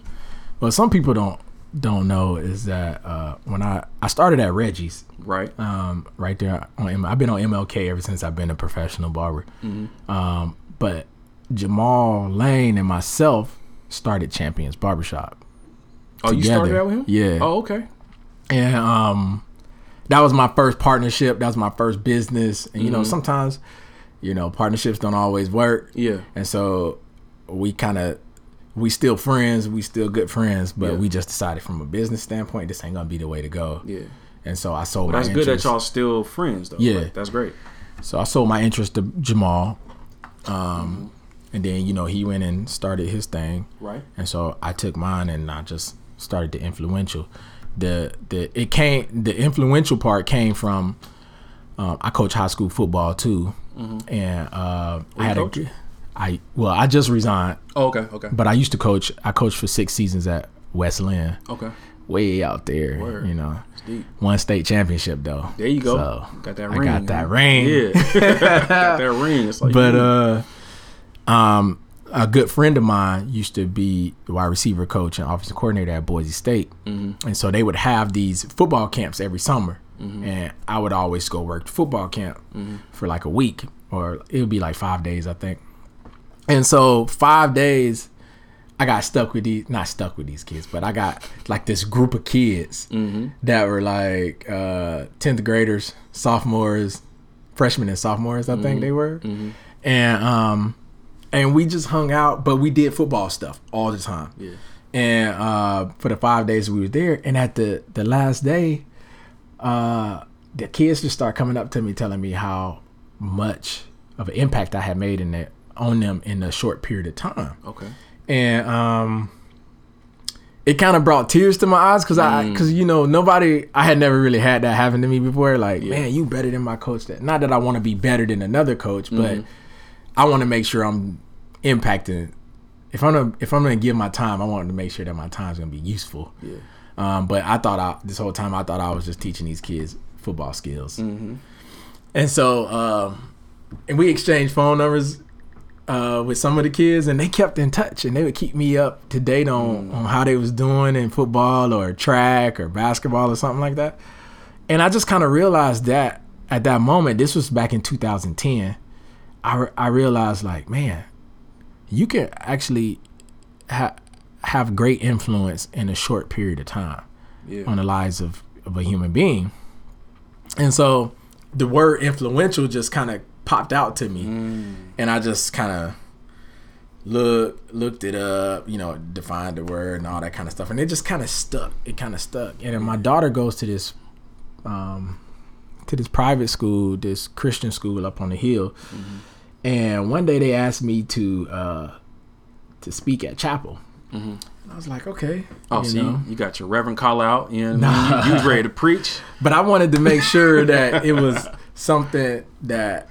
Well, some people don't don't know is that uh, when I I started at Reggie's, Right. um, right there on M- I've been on MLK ever since I've been a professional barber. Mm-hmm. Um, but Jamal Lane and myself started Champions Barbershop. oh, you started out with him? Yeah. Oh, okay. And um, that was my first partnership. That was my first business. And you know, Mm-hmm. sometimes, you know, partnerships don't always work. Yeah. And so we kind of we still friends, we still good friends, but Yeah. we just decided from a business standpoint, this ain't gonna be the way to go. Yeah. And so I sold That's my good that y'all still friends though. Yeah. Like, that's great. So I sold my interest to Jamal. Um, and then, you know, he went and started his thing. Right. And so I took mine and I just started the influential. The the it came the influential part came from um, I coach high school football too. And uh, I had Mm-hmm. coach? a I well, I just resigned, Oh, okay. Okay. but I used to coach. I coached for 6 seasons at West Linn. Okay. Way out there, Word. you know. Deep. One state championship though. There you go. So, got that ring. I got that ring. Yeah. (laughs) got that ring. It's like but you- uh um a good friend of mine used to be the wide receiver coach and offensive coordinator at Boise State, Mm-hmm. and so they would have these football camps every summer, and I would always go work the football camp Mm-hmm. for like a week, or it would be like five days, I think. And so five days, I got stuck with these, not stuck with these kids, but I got like this group of kids Mm-hmm. that were like uh, 10th graders, sophomores, freshmen and sophomores, I Mm-hmm. think they were. And um, and we just hung out, but we did football stuff all the time. Yeah. and uh, for the five days we were there, and at the the last day, uh, the kids just start coming up to me telling me how much of an impact I had made in it on them in a short period of time. Okay. And um it kind of brought tears to my eyes because I because you know nobody I had never really had that happen to me before. Like, man, you better than my coach. That not that I want to be better than another coach, but I want to make sure I'm impacting. If I'm gonna if I'm gonna give my time, I want to make sure that my time's gonna be useful. Yeah. Um, but I thought I this whole time I thought I was just teaching these kids football skills. Mm-hmm. And so, um, and we exchanged phone numbers uh, with some of the kids, and they kept in touch, and they would keep me up to date on on how they was doing in football or track or basketball or something like that. And I just kind of realized that at that moment, this was back in 2010. I re- I realized like, man, you can actually ha- have great influence in a short period of time Yeah. on the lives of, of a human being. And so the word influential just kind of popped out to me. And I just kind of look looked it up, you know, defined the word and all that kind of stuff. And it just kind of stuck. It kind of stuck. And then my daughter goes to this um to this private school, this Christian school up on the hill. And one day they asked me to uh to speak at chapel. I was like, okay. Oh, you so know. you, got your Reverend call out. You know, what I mean? you, you was ready to preach. (laughs) but I wanted to make sure that it was something that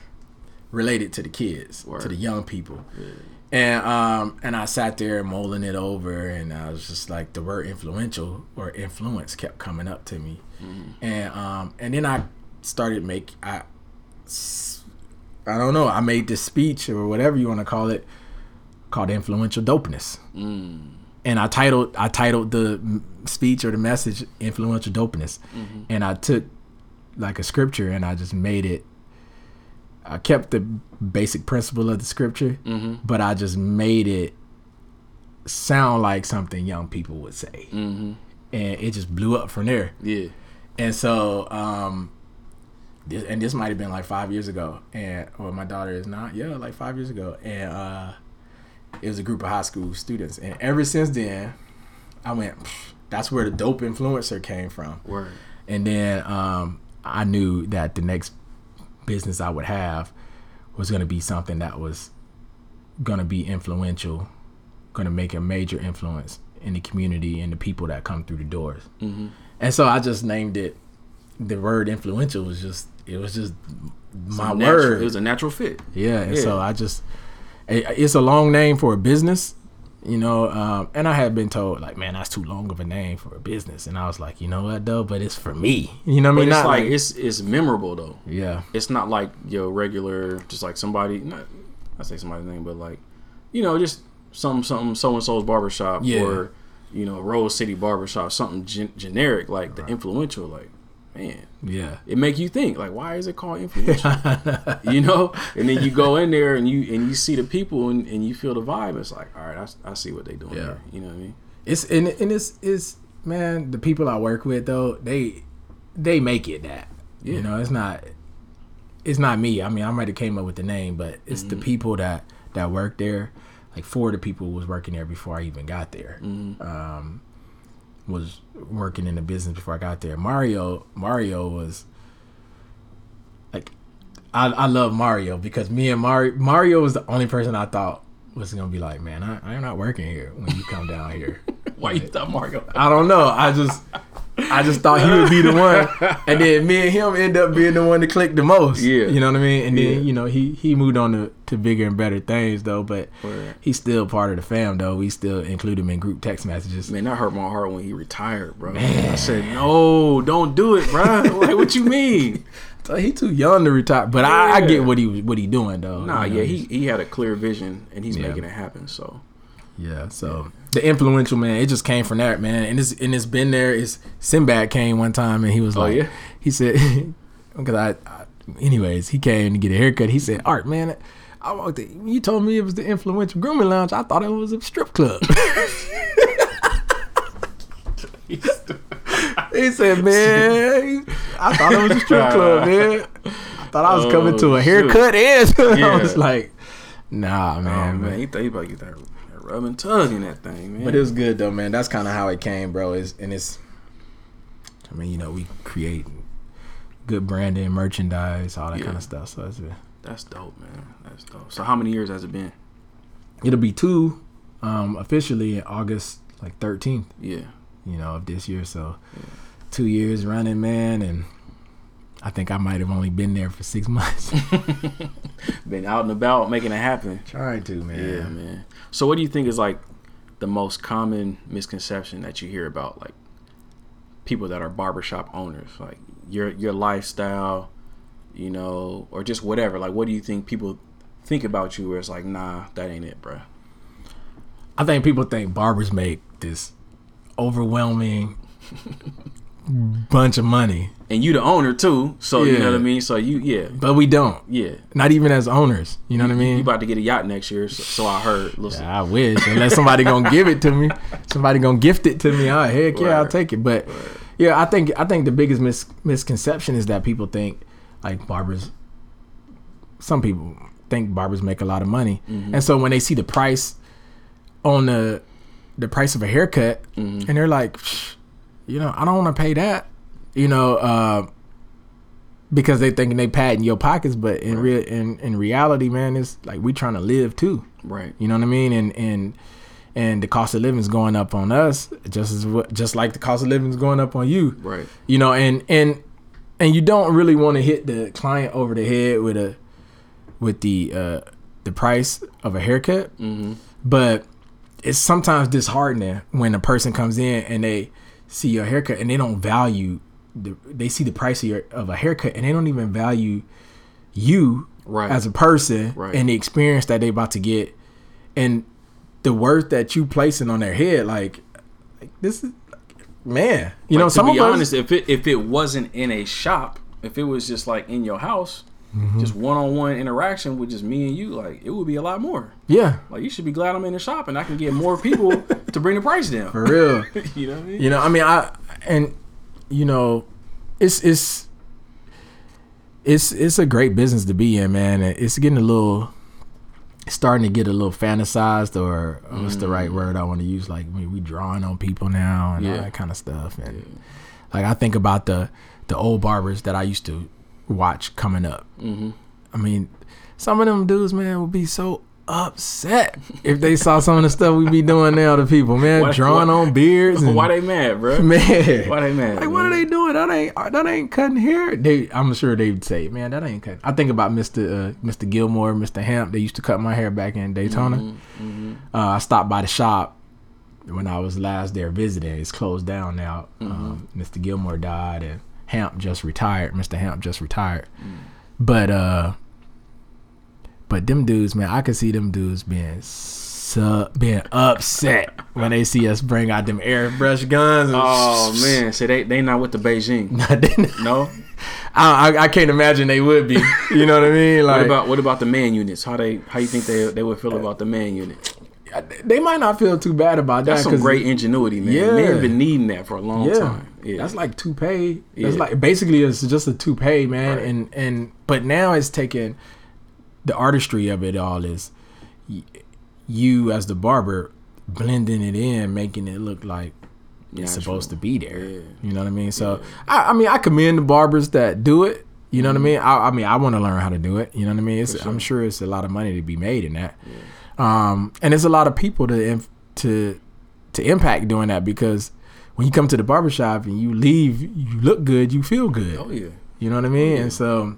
related to the kids, to the young people. And um and I sat there mulling it over and I was just like the word influential or influence kept coming up to me. And um and then I started make I I don't know, I made this speech or whatever you want to call it called influential dopeness and I titled I titled the speech or the message influential dopeness, and I took like a scripture and I just made it. I kept the basic principle of the scripture, but I just made it sound like something young people would say, Mm-hmm. and it just blew up from there. Yeah. And so, um, this, and this might have been like five years ago, and well, my daughter is not, yeah, like five years ago, and uh, it was a group of high school students, and ever since then, I went, that's where the dope influencer came from, Word. and then um, I knew that the next business I would have was going to be something that was going to be influential, going to make a major influence in the community and the people that come through the doors. Mm-hmm. And so I just named it. The word influential was just it was just my Natural- word. It was a natural fit. yeah, and so I just it- it's a long name for a business, you know. Um, and I had been told like, man, that's too long of a name for a business, and I was like, you know what though, but it's for me. You know what I mean? it's Not like, like it's it's memorable though. yeah, It's not like your regular, just like somebody. Not I say somebody's name, but like, you know, just some some so and so's barbershop Yeah. or you know Rose City barbershop, something gen- generic like the influential. Like, man, yeah, it make you think like, why is it called influential? (laughs) you know, and then you go in there and you and you see the people and, and you feel the vibe. It's like, all right, I see what they doing Yeah. here. You know what I mean? it's and, and it's it's man, the people I work with though they they make it that. Yeah. You know, it's not it's not me. I mean, I might have came up with the name, but it's the people that that work there. Like four of the people was working there before I even got there. Um, was working in the business before I got there. Mario Mario was like I, I love Mario because me and Mario Mario was the only person I thought was gonna be like, man, I, I'm not working here when you come down here. (laughs) Why you thought Mario? I don't know. I just I just thought he would be the one, and then me and him end up being the one to click the most. Yeah. you know what I mean. And then Yeah. you know he he moved on to, to bigger and better things though. But Word. he's still part of the fam though. We still include him in group text messages. Man, that hurt my heart when he retired, bro. I said, no, don't do it, bro. (laughs) like, what you mean? (laughs) He too young to retire, but I, I get what he was what he doing though. Nah, You know, yeah, he, he had a clear vision and he's Yeah. making it happen. So, yeah. So the influential man, it just came from that man, and it's and it's been there. Is Sinbad came one time and he was Oh, like, yeah? he said, (laughs) because I, I, anyways, he came to get a haircut. He said, Art, man, I walked. In, you told me it was the influential grooming lounge. I thought it was a strip club. (laughs) he said, (laughs) man, I thought it was a strip club, man. I thought I was coming oh, to Oh, a haircut and I Yeah. was like, nah, oh, man, man, man. he thought he about to get that, that rubbing, tugging that thing, man. But it was good though, man. That's kind of how it came, bro. Is and it's, I mean, you know, we create good branding, merchandise, all that Yeah. kind of stuff. So it's, That's dope, man. That's dope. So how many years has it been? it'll be two, um, officially in August like 13th, Yeah. you know, of this year. So two years running, man, and I think I might have only been there for six (laughs) months. (laughs) Been out and about making it happen. Trying to, man. Yeah, man. So what do you think is like the most common misconception that you hear about like people that are barbershop owners? Like your your lifestyle, you know, or just whatever. Like what do you think people think about you where it's like, nah, that ain't it, bro. I think people think barbers make this overwhelming (laughs) bunch of money, And you the owner too, so you know what I mean? So you yeah. but we don't. Yeah. Not even as owners. You know what I mean? You about to get a yacht next year, so, so I heard. Listen. I wish, unless somebody gonna give it to me, somebody gonna gift it to me. Oh heck yeah, I'll take it. But yeah, I think I think the biggest mis- misconception is that people think like barbers. Some people think barbers make a lot of money, mm-hmm. and so when they see the price on the the price of a haircut, mm-hmm. and they're like, you know, I don't want to pay that, you know, uh, because they thinking they patting your pockets, but in real in in reality, man, it's like we trying to live too. Right. You know what I mean? And and and the cost of living is going up on us just as just like the cost of living is going up on you. Right. You know, and and and you don't really want to hit the client over the head with a with the uh the price of a haircut. Mm-hmm. But it's sometimes disheartening when a person comes in and they see your haircut and they don't value the they see the price of your of a haircut and they don't even value you Right. as a person Right. and the experience that they about to get and the worth that you placing on their head like, like this is man you know Like, to some be of us honest, if it if it wasn't in a shop, if it was just like in your house, Mm-hmm. just one on one interaction with just me and you, like it would be a lot more. yeah Like you should be glad I'm in the shop and I can get more people (laughs) to bring the price down. for real (laughs) you know what I mean? You know, I mean, I and you know, it's it's it's it's a great business to be in, man. It's getting a little starting to get a little fantasized, or what's the right word I want to use? Like we, we drawing on people now and all that kind of stuff. And like I think about the the old barbers that I used to watch coming up. Mm-hmm. I mean, some of them dudes, man, would be so upset if they saw some of the stuff we be doing now to people, man, Why- drawing why- on beards. (laughs) And, Why they mad, bro? (laughs) man? Why they mad? Like, what are they doing? That ain't that ain't cutting hair. They, I'm sure they'd say, man, that ain't cutting. I think about Mr. Uh, Mr. Gilmore, Mr. Hamp. They used to cut my hair back in Daytona. Mm-hmm. Uh, I stopped by the shop when I was last there visiting. It's closed down now. Mm-hmm. Um, Mr. Gilmore died, and Hamp just retired. Mr. Hamp just retired. Mm. But uh, but them dudes, man, I could see them dudes being. So, being upset when they see us bring out them airbrush guns. Oh man, so they they not with the Beijing. (laughs) No. I, I I can't imagine they would be. You know what I mean? What Like about what about the man units? How they how you think they they would feel about the man unit? they might not feel too bad about that. That's some great ingenuity, man. Yeah. Men been needing that for a long Yeah. time. Yeah, That's like toupee. Yeah. That's like basically it's just a toupee, man. Right. And and but now it's taking the artistry of it all is you as the barber blending it in, making it look like it's supposed to be there. Yeah. You know what I mean? So I, I mean I commend the barbers that do it. You know what I mean? I, I mean I want to learn how to do it. You know what I mean? It's, I'm sure it's a lot of money to be made in that. Um, and there's a lot of people to inf- to to impact doing that because when you come to the barbershop and you leave, you look good, you feel good. Oh yeah. You know what I mean? And so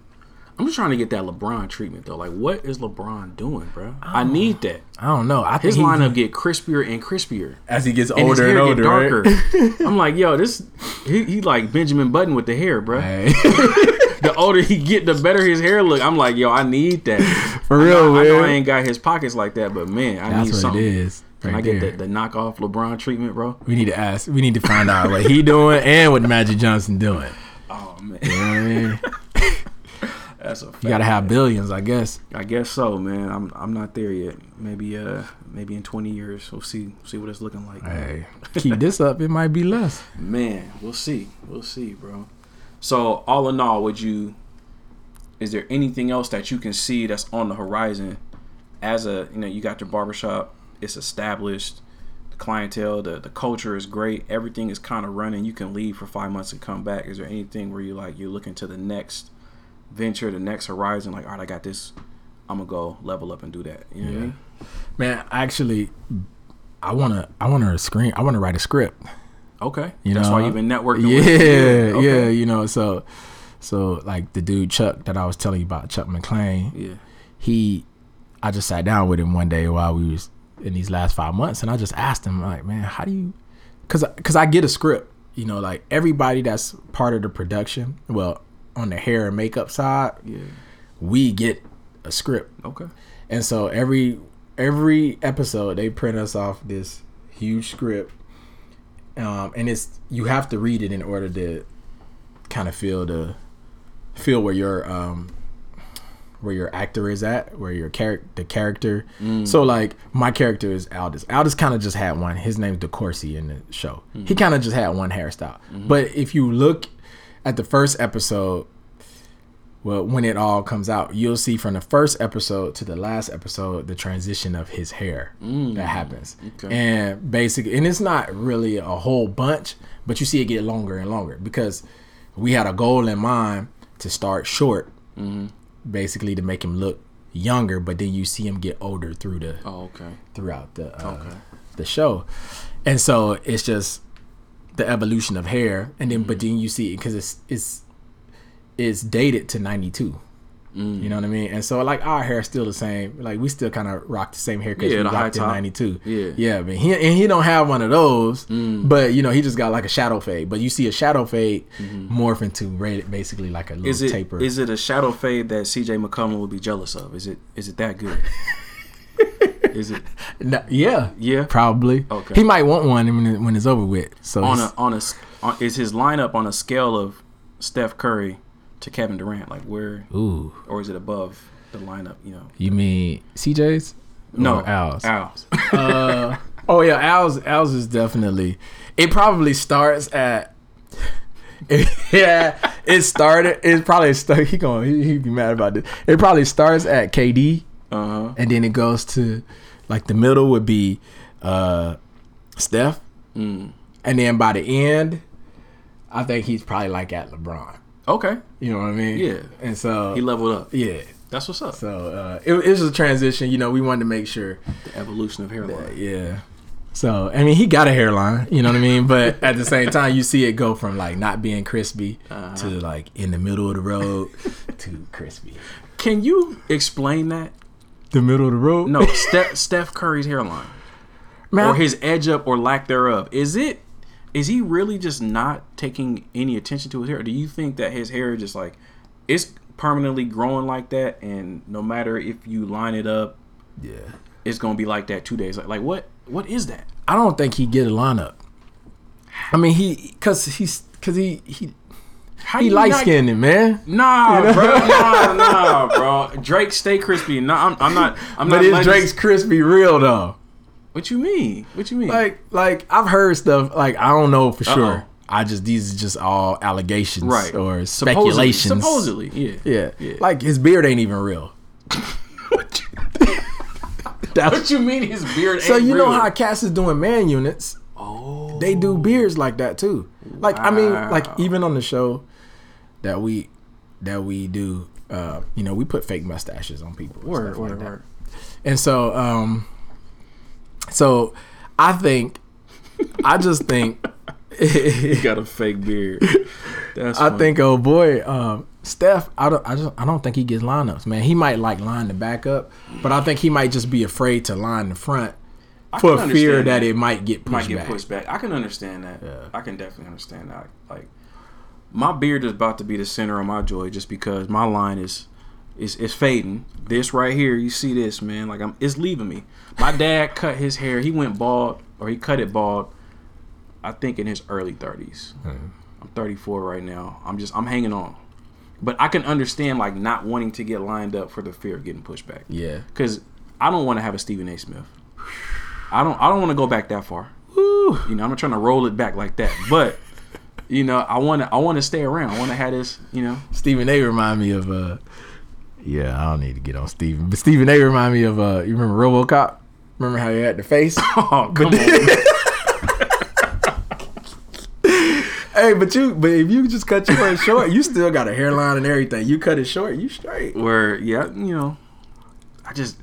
I'm just trying to get that LeBron treatment though. Like, what is LeBron doing, bro? I oh. need that. I don't know. I think His he- lineup get crispier and crispier. as he gets And his older hair and get older, darker. right? (laughs) I'm like, yo, this he, he like Benjamin Button with the hair, bro. Hey. (laughs) (laughs) The older he get, the better his hair look. I'm like, yo, I need that. For I real, know, I know I ain't got his pockets like that, but man, I That's need what something. it is. Can right I get there. the, the knockoff LeBron treatment, bro? We need to ask. We need to find out what he doing and what Magic Johnson doing. Oh man, You know what I mean? That's a fact. You gotta have billions, I guess. I guess so, man. I'm I'm not there yet. Maybe uh maybe in 20 years we'll see see what it's looking like. Hey, keep this up. It might be less. Man, we'll see. We'll see, bro. So all in all, would you? Is there anything else that you can see that's on the horizon? As a you know, you got your barbershop, it's established. The clientele, the the culture is great. Everything is kind of running. You can leave for five months and come back. Is there anything where you like you're looking to the next venture, the next horizon? Like, all right, I got this. I'm gonna go level up and do that. You know what I mean? Man, actually, I wanna I wanna screen I wanna write a script. Okay. You That's know? why you've been networking. Yeah, with Okay. yeah, you know, so so like the dude Chuck that I was telling you about, Chuck MacLean, Yeah. he I just sat down with him one day while we was in these last five months and I just asked him like, man, how do you cause cause I get a script, you know, like everybody that's part of the production, well, on the hair and makeup side, Yeah. we get a script. Okay. And so every every episode they print us off this huge script. Um, and it's you have to read it in order to kind of feel the feel where your um where your actor is at, where your character the character. So like my character is Aldis. Aldis kind of just had one. His name's DeCourcy in the show. He kind of just had one hairstyle. But if you look at the first episode, well, when it all comes out, you'll see from the first episode to the last episode the transition of his hair that happens. okay. And basically, and it's not really a whole bunch, but you see it get longer and longer because we had a goal in mind to start short, basically to make him look younger, but then you see him get older through the Oh, okay. throughout the uh, Okay. the show, and so it's just the evolution of hair, and then but then you see because it's it's it's dated to ninety two. Mm. You know what I mean? And so like our hair is still the same. Like we still kind of rock the same haircut Yeah, we rocked in ninety two. Yeah. Mm. yeah. But he and he don't have one of those. But you know he just got like a shadow fade. But you see a shadow fade morph into basically like a little Mm-hmm. Is it taper. is it a shadow fade that CJ McCollum would be jealous of? Is it is it that good? (laughs) is it (laughs) No, yeah, Yeah? probably. Okay. He might want one when it, when it's over with. So on a on a on, is his lineup on a scale of Steph Curry to Kevin Durant? Like where ooh. or is it above the lineup? You know, You mean CJ's? no, Or Al's. Al's. (laughs) Uh, oh yeah, Al's. Al's is definitely. It probably starts at. (laughs) yeah, it started. It probably start. He going. He, he'd be mad about this. It probably starts at KD, Uh huh. and then it goes to, like the middle would be, uh, Steph, Mm. and then by the end, I think he's probably like at LeBron. Okay, You know what I mean? Yeah. And so he leveled up. yeah. That's what's up. So uh, it, it was a transition. You know, we wanted to make sure The evolution of hairline. Yeah. So I mean, he got a hairline, you know what I mean. But (laughs) at the same time, you see it go from like not being crispy Uh-huh. to like in the middle of the road to crispy. Can you explain that? The middle of the road? No, (laughs) Steph Steph Curry's hairline man. or his edge up or lack thereof. Is it? Is he really just not taking any attention to his hair? Or do you think that his hair just like it's permanently growing like that, and no matter if you line it up, yeah. it's gonna be like that two days? Like, like what? What is that? I don't think he get a lineup. I mean, he because he's because he he How he you light skinned, man. Nah, (laughs) bro. Nah, nah, bro. Drake, stay crispy. Nah, I'm, I'm not. I'm But not. is Drake's crispy real though? What you mean? What you mean? Like like I've heard stuff like I don't know for sure. Uh-oh. I just these are just all allegations right or Supposedly- speculations. Supposedly, yeah. Yeah. Yeah. Like his beard ain't even real. (laughs) what, you, what you mean? His beard. So you know how Cass is doing man units. Oh, They do beards like that too. Like I mean, like even on the show that we that we do, uh, you know, we put fake mustaches on people. and Word, stuff like word, that. And so, um, so I think, I just think, (laughs) He got a fake beard. That's. I funny. think, oh boy, um, Steph, I don't, I just, I don't think he gets lineups, man. He might like line the back up, but I think he might just be afraid to line the front I for fear understand that it might get pushed might get back. pushed back. I can understand that. Yeah. I can definitely understand that. Like, my beard is about to be the center of my joy just because my line is is is fading. This right here, you see this, man? Like I'm, it's leaving me. My dad (laughs) cut his hair. He went bald, or he cut it bald. I think in his early 30s. I'm 34 right now. I'm just I'm hanging on, but I can understand like not wanting to get lined up for the fear of getting pushed back. Yeah. Because I don't want to have a Stephen A. Smith. I don't. I don't want to go back that far. Woo. You know, I'm not trying to roll it back like that. But you know, I want to. I want to stay around. I want to have this. You know. Stephen A. remind me of uh yeah, I don't need to get on Stephen. But Stephen A. remind me of uh you remember RoboCop? Remember how you had the face? (laughs) Oh, come on. (laughs) hey, but you, but if you just cut your hair short, you still got a hairline and everything. You cut it short, you straight. Where, yeah, you know, I just,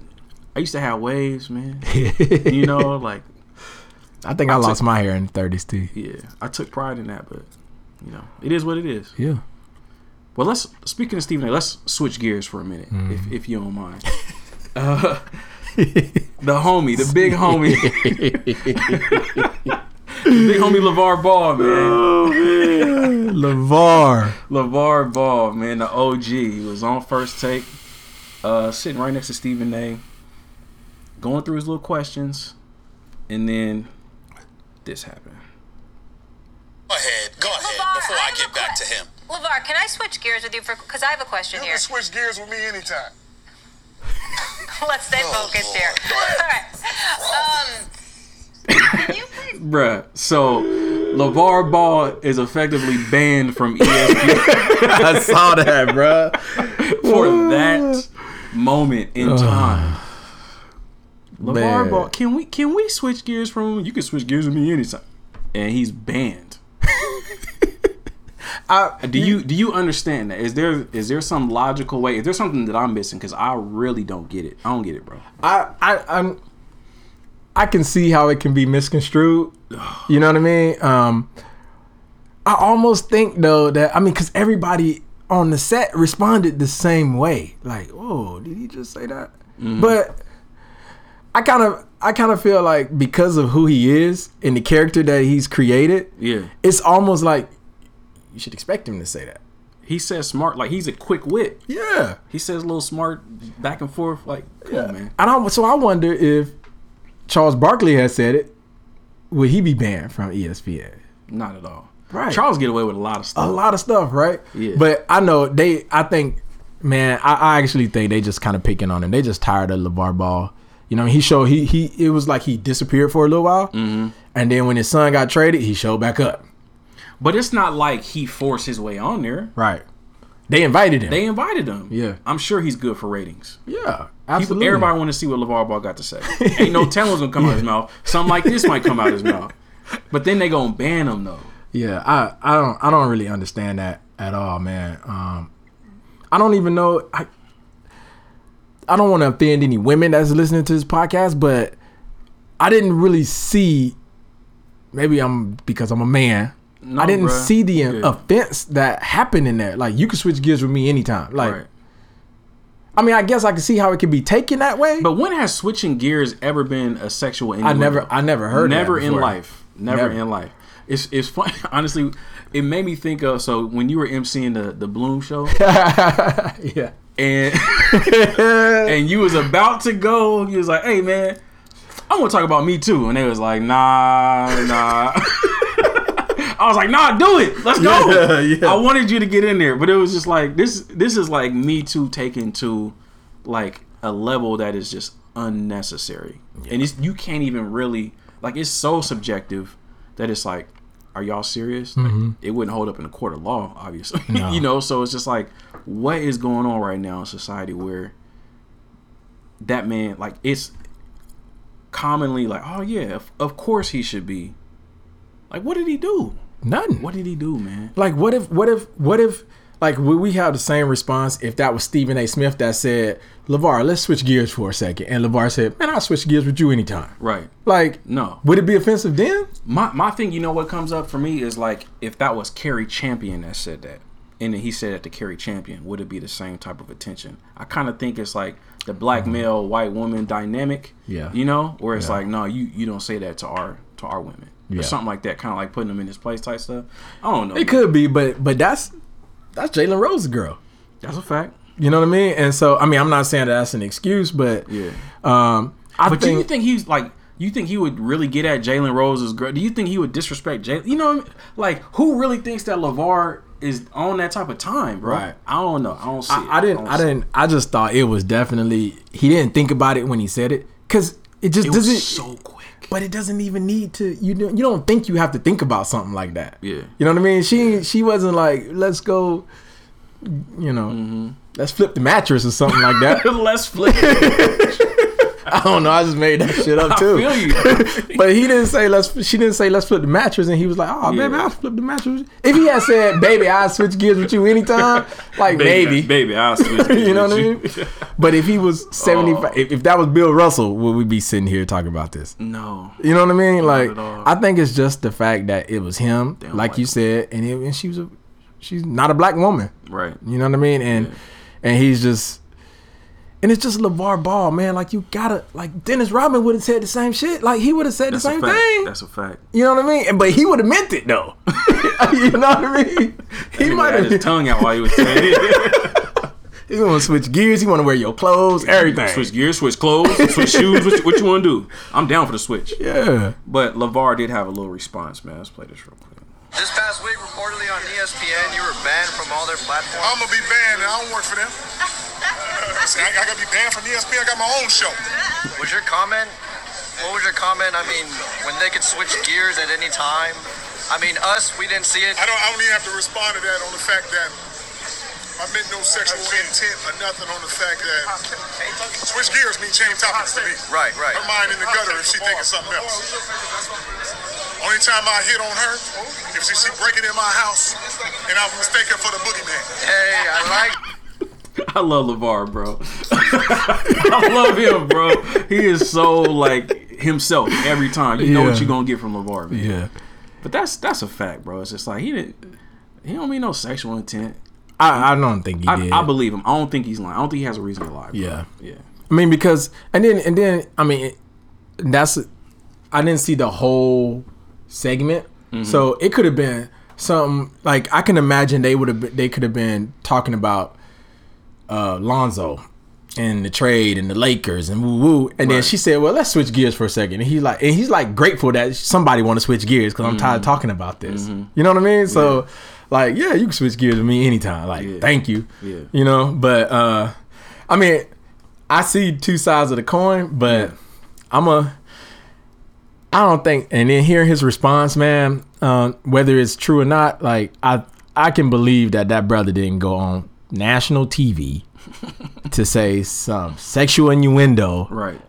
I used to have waves, man. (laughs) you know, like, I think I, I lost took- my hair in the 30s too. yeah, I took pride in that, but, you know, it is what it is. Yeah. Well, let's, speaking of Stephen A., let's switch gears for a minute, Mm-hmm. if, if you don't mind. (laughs) Uh, the homie, the big homie, (laughs) the big homie LaVar Ball, man. Oh man, LaVar. LaVar Ball, man, the OG. He was on first take, uh, sitting right next to Stephen A. Going through his little questions, and then this happened. Go ahead. Go ahead LaVar, before I I get back que- to him. LaVar, can I switch gears with you for because I have a question here. You here. can switch gears with me anytime. (laughs) Let's stay Oh, focused Lord. here. All right. Um, can you please? (laughs) Bruh, so LaVar Ball is effectively banned from ESPN (laughs) I saw that, bro. for that moment in time. LaVar. Ball, can we can we switch gears from you can switch gears with me anytime. And he's banned. (laughs) I, Do you do you understand that? Is there is there some logical way? Is there something that I'm missing? Because I really don't get it. I don't get it, bro. I, I, I'm, I can see how it can be misconstrued. (sighs) You know what I mean? Um, I almost think though that I mean, because everybody on the set responded the same way. Like, oh, did he just say that? But I kind of, I kind of feel like because of who he is and the character that he's created, Yeah, it's almost like you should expect him to say that. he says smart. Like he's a quick wit. Yeah. He says a little smart back and forth. Like, yeah, on, man. And I, so I wonder if Charles Barkley has said it, would he be banned from ESPN? Not at all. Right. Charles get away with a lot of stuff. A lot of stuff, right? Yeah. But I know they. I think, man, I, I actually think they just kind of picking on him. They just tired of LaVar Ball. You know, he showed he he. It was like he disappeared for a little while, mm-hmm. and then when his son got traded, he showed back up. But it's not like he forced his way on there. Right. They invited him. They invited him. Yeah. I'm sure he's good for ratings. yeah, People, absolutely. everybody want to see what LaVar Ball got to say. Ain't no telling what's gonna come out of his (laughs) mouth. Something like this might come out his mouth. But then they gonna ban him though. Yeah, I, I don't I don't really understand that at all, man. Um, I don't even know. I I don't want to offend any women that's listening to this podcast, but I didn't really see. Maybe I'm because I'm a man. No, I didn't bruh. see the Yeah. offense that happened in there. Like you can switch gears with me anytime. Like right. I mean, I guess I can see how it could be taken that way. But when has switching gears ever been a sexual I never I never heard never in life. Never, Never. in life. It's it's funny. (laughs) Honestly, it made me think of so when you were emceeing the the Bloom show (laughs) yeah. And (laughs) and you was about to go, you was like, "Hey man, I want to talk about me too," and they was like, "Nah, nah." (laughs) I was like, "Nah, do it. Let's go." (laughs) Yeah, yeah. I wanted you to get in there, but it was just like this. This is like me too taken to like a level that is just unnecessary, and it's you can't even really like. It's so subjective that it's like, are y'all serious? Like, mm-hmm. it wouldn't hold up in a court of law, obviously. you know, so it's just like, what is going on right now in society where that man, like, it's commonly like, oh yeah, of, of course he should be. Like, what did he do? Nothing. What did he do, man? Like, what if, what if, what if, like, would we have the same response if that was Stephen A. Smith that said, LaVar, let's switch gears for a second. And LaVar said, man, I'll switch gears with you anytime. Right. Like, No. would it be offensive then? My my thing, you know what comes up for me is like if that was Cari Champion that said that, and then he said that to Cari Champion, would it be the same type of attention? I kind of think it's like the black male white woman dynamic. Mm-hmm. Yeah. You know, where it's Yeah. like, no, you you don't say that to our to our women. Yeah. Or something like that, kind of like putting them in his place type stuff. I don't know. It could be, but but that's that's Jalen Rose's girl. That's a fact. You know what I mean? And so, I mean, I'm not saying that that's an excuse, but Yeah. um, I But do you think he's like? You think he would really get at Jalen Rose's girl? Do you think he would disrespect Jalen? You know, I mean? like who really thinks that LaVar is on that type of time, bro? Right. I don't know. I don't see. it. I, I didn't, don't I didn't, I just thought it was definitely he didn't think about it when he said it because it just It doesn't. was so quick. but it doesn't even need to. You don't, you don't think you have to think about something like that. Yeah. you know what I mean. She she wasn't like let's go, you know, Mm-hmm. let's flip the mattress or something like that. (laughs) Let's flip. I don't know. I just made that shit up I too. feel you. (laughs) but he didn't say let's. She didn't say let's flip the mattress, and he was like, "Oh, Yeah. baby, I'll flip the mattress." If he had said, "Baby, I'll switch gears with you anytime," like maybe, baby, I'll switch. (laughs) you know what I mean? But if he was (laughs) seventy five, Oh. if, if that was Bill Russell, would we be sitting here talking about this? No. You know what I mean? Like. I think it's just the fact that it was him, like like you him. said, and, it, and she was a, she's not a black woman. Right. You know what I mean? And and he's just and it's just LaVar Ball, man. Like you gotta like Dennis Rodman would have said the same shit. Like he would have said That's the same thing. That's a fact. you know what I mean? And- But he would have meant it though. (laughs) you know what I mean? He might have his tongue out while he was saying it. (laughs) he wanna switch gears, he wanna wear your clothes, everything. switch gears, switch clothes, switch shoes. What, what you want to do? I'm down for the switch. Yeah. But LaVar did have a little response, man. Let's play this real quick. This past week, reportedly on ESPN, you were banned from all their platforms. I'm gonna be banned, and I don't work for them. (laughs) See, I, I gotta be banned from ESPN. I got my own show. Uh-uh. Was your comment? What was your comment? I mean, when they could switch gears at any time. I mean, us, we didn't see it. I don't. I don't even have to respond to that on the fact that I meant no sexual intent or nothing on the fact that switch gears mean change topics to me. Right, right. Her mind in the gutter if she thinking something else. Only time I hit on her if she, she breaking in my house and I'm mistaken for the boogeyman. Hey, I like. I love LaVar, bro. (laughs) I love him, bro. He is so like himself every time. You know what you're gonna get from LaVar, man. Yeah. But that's that's a fact, bro. It's just like he didn't. He don't mean no sexual intent. I, I don't think he did. I, I believe him. I don't think he's lying. I don't think he has a reason to lie. Bro. Yeah. yeah. I mean, because and then and then I mean, that's I didn't see the whole segment, mm-hmm. so it could have been something like I can imagine they would have been, they could have been talking about uh Lonzo and the trade and the Lakers and woo woo, and then she said, "Well, let's switch gears for a second. And he's like, and he's like grateful that somebody want to switch gears because I'm tired of mm-hmm. talking about this. Mm-hmm. You know what I mean? So, like, yeah, you can switch gears with me anytime. Like, Yeah. thank you. Yeah. You know, but uh, I mean, I see two sides of the coin, but I'm a. I don't think, and then hearing his response, man, um, whether it's true or not, like I, I can believe that that brother didn't go on national TV (laughs) to say some sexual innuendo Right.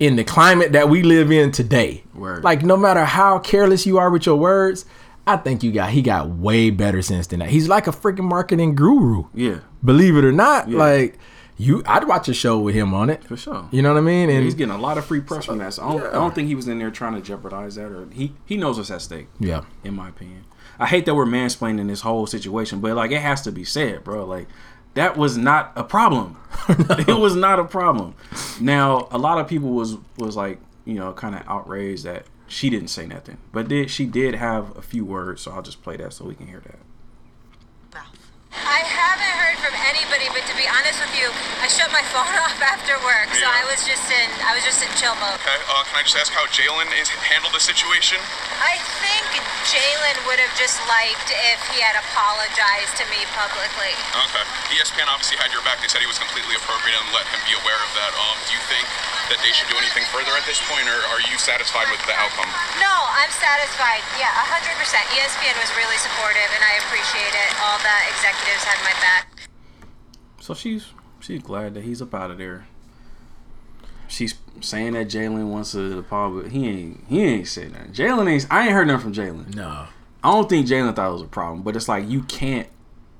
in the climate that we live in today. Word. Like no matter how careless you are with your words, I think you got he got way better sense than that. He's like a freaking marketing guru. Yeah. Believe it or not, Yeah. like you I'd watch a show with him on it. For sure. You know what I mean? And He's getting a lot of free press from that. So I don't, I don't think he was in there trying to jeopardize that, or he he knows what's at stake. yeah. in my opinion. I hate that we're mansplaining this whole situation, but like it has to be said, bro. Like that was not a problem. (laughs) (laughs) It was not a problem. Now a lot of people was was like you know kind of outraged that she didn't say nothing, but did she did have a few words, so I'll just play that so we can hear that. I haven't heard from anybody, but to be honest with you, I shut my (laughs) phone off after work, so I was just in I was just in chill mode. Okay, uh, can I just ask how Jalen is handled the situation? I think Jalen would have just liked if he had apologized to me publicly. Okay. ESPN obviously had your back. They said he was completely appropriate and let him be aware of that. Um, do you think that they should do anything further at this point, or are you satisfied with the outcome? No, I'm satisfied. Yeah, 100%. ESPN was really supportive, and I appreciate it. All the executives had my back. So she's she's glad that he's up out of there. She's saying that Jalen wants to apologize, but he ain't he ain't said nothing. Jalen ain't. I ain't heard nothing from Jalen. No. I don't think Jalen thought it was a problem, but it's like you can't.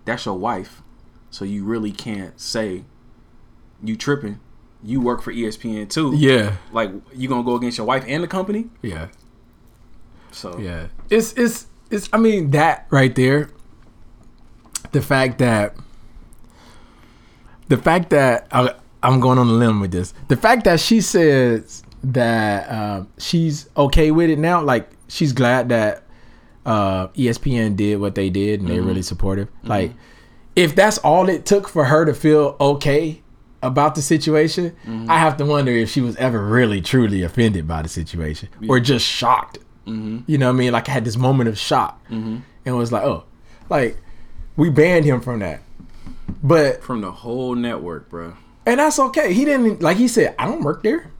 That's your wife, so you really can't say you tripping. You work for ESPN too. Yeah. Like you gonna go against your wife and the company? Yeah. So Yeah. It's it's it's I mean that right there. The fact that the fact that I, I'm going on a limb with this. The fact that she says that uh, she's okay with it now, like she's glad that uh, ESPN did what they did and they're mm-hmm. really supportive. Mm-hmm. Like, if that's all it took for her to feel okay about the situation, mm-hmm. I have to wonder if she was ever really truly offended by the situation or just shocked. You know what I mean? Like I had this moment of shock and was like, oh, like we banned him from that. But from the whole network, bro. and that's okay. He didn't like he said, I don't work there.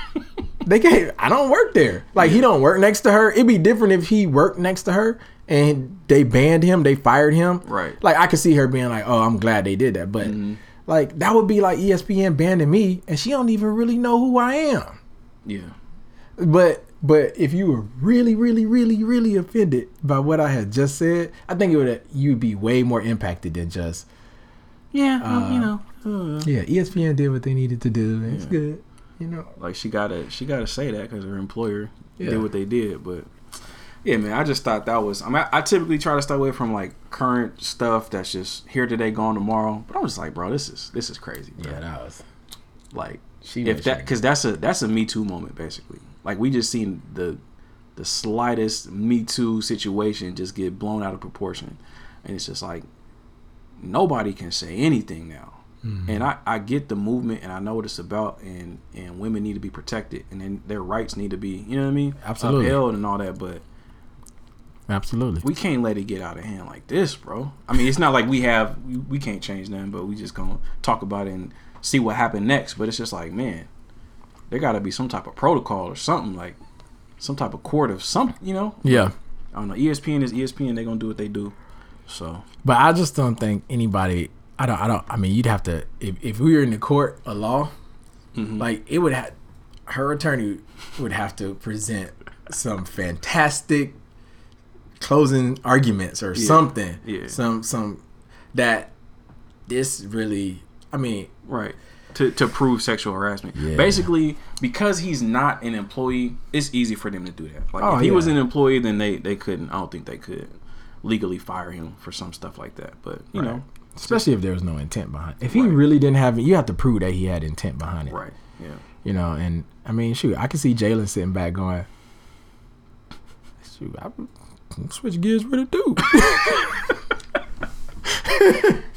(laughs) they can't I don't work there. Like he don't work next to her. It'd be different if he worked next to her and they banned him, they fired him. Right. Like I could see her being like, Oh, I'm glad they did that. But mm-hmm. Like that would be like ESPN banning me, and she don't even really know who I am. Yeah. But but if you were really, really, really, really offended by what I had just said, I think it would you'd be way more impacted than just Yeah, well, you know, uh, yeah. ESPN did what they needed to do. and It's good, you know. like she gotta she gotta say that because her employer Yeah. did what they did. But yeah, man, I just thought that was. I mean, I, I typically try to stay away from like current stuff that's just here today, gone tomorrow. But I'm just like, bro, this is this is crazy. Bro. Yeah, that was like She if that because that's a that's a Me Too moment basically. Like we just seen the the slightest Me Too situation just get blown out of proportion, and it's just like nobody can say anything now. Mm-hmm. And I, I get the movement and I know what it's about and and women need to be protected and then their rights need to be you know what I mean Absolutely. upheld and all that but absolutely. we can't let it get out of hand like this bro I mean it's not like we have we, we can't change nothing but we just gonna talk about it and see what happened next but it's just like man there got to be some type of protocol or something like some type of court of some you know yeah. I don't know ESPN is ESPN They're gonna do what they do so But I just don't think anybody. I don't. I don't. I mean, you'd have to if, if we were in the court of law, Mm-hmm. like it would have. Her attorney would have to present some fantastic closing arguments or something. yeah. Some some that this really. I mean, Right. To, to prove sexual harassment. Yeah. Basically, because he's not an employee, it's easy for them to do that. Like Oh, if he yeah. was an employee, then they, they couldn't. I don't think they could legally fire him for some stuff like that. But you know, especially if there was no intent behind. If he really didn't have it, you have to prove that he had intent behind it. right? Yeah. You know, and I mean, shoot, I can see Jalen sitting back going, "Shoot, I I'm switch gears with a dude." (laughs)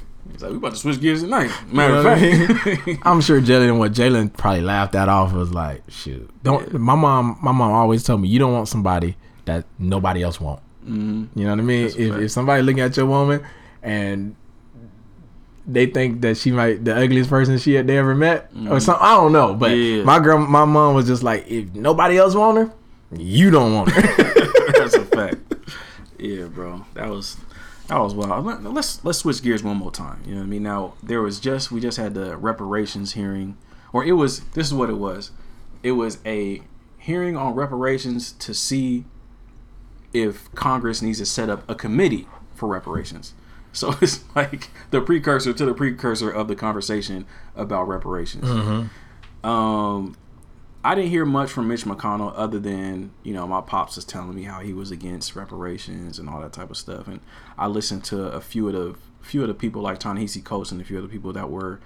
Like, we about to switch gears tonight. Matter You of know what I fact, (laughs) I'm sure Jalen, what Jalen probably laughed that off was like, "Shoot, don't." My mom, my mom always told me, "You don't want somebody that nobody else want." Mm-hmm. You know what I mean? That's If, fact. if somebody looking at your woman and they think that she might the ugliest person she had they ever met or something, I don't know. But Mm-hmm. Yeah. my girl, my mom was just like, "If nobody else want her, you don't want her." (laughs) that's a fact. (laughs) Yeah, bro. That was that was wild. Let- Let's let's switch gears one more time. You know what I mean? Now there was just we just had the reparations hearing, or it was this is what it was. It was a hearing on reparations to see if Congress needs to set up a committee for reparations. (laughs) So it's like the precursor to the precursor of the conversation about reparations. Um, I didn't hear much from Mitch McConnell other than you know my pops was telling me how he was against reparations and all that type of stuff, and I listened to a few of the few of the people like Ta-Nehisi Coates and a few of the people that were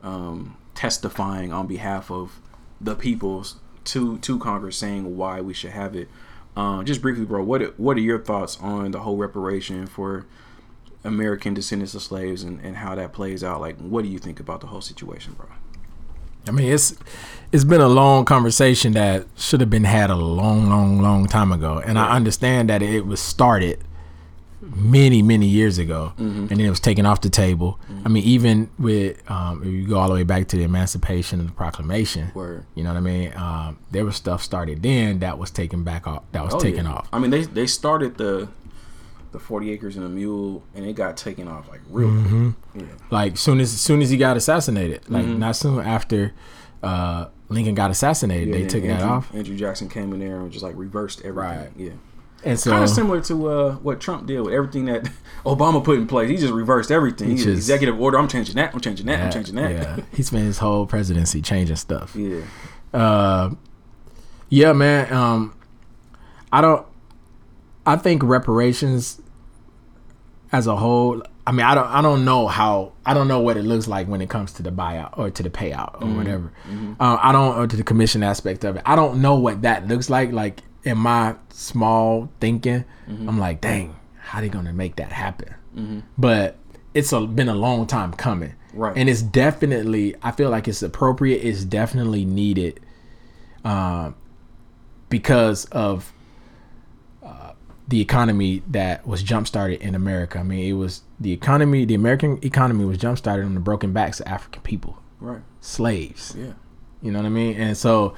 um, testifying on behalf of the peoples to to Congress saying why we should have it. Uh, just briefly, bro, what what are your thoughts on the whole reparation for American descendants of slaves and, and how that plays out? Like, what do you think about the whole situation, bro? I mean, it's it's been a long conversation that should have been had a long, long, long time ago, and I understand that it was started many, many years ago, Mm-hmm. and then it was taken off the table. I mean, even with um, if you go all the way back to the Emancipation and the Proclamation, Word. you know what I mean? Um, there was stuff started then that was taken back off, that was Oh, taken yeah. off. I mean, they they started the the forty acres and a mule, and it got taken off like real. Mm-hmm. Yeah. Like soon as soon as he got assassinated, like Mm-hmm. not soon after uh, Lincoln got assassinated, they took then that off. Andrew Jackson came in there and just like reversed everything. Right. Yeah. And so Kind of similar to uh, what Trump did with everything that (laughs) Obama put in place. He just reversed everything. He He just, executive order. I'm changing that. I'm changing that. I'm changing that. Yeah, (laughs) he spent his whole presidency changing stuff. yeah. Uh, yeah, man. Um, I don't. I think reparations, as a whole. I mean, I don't. I don't know how. I don't know what it looks like when it comes to the buyout or to the payout or whatever. Uh, I don't. Or to the commission aspect of it. I don't know what that looks like. Like in my small thinking, I'm like, dang, how they gonna make that happen? But it's a, been a long time coming. Right. And it's definitely, I feel like it's appropriate. It's definitely needed um, because of uh, the economy that was jump started in America. I mean, it was the economy, the American economy was jump started on the broken backs of African people, Right. slaves. Yeah. You know what I mean? And so,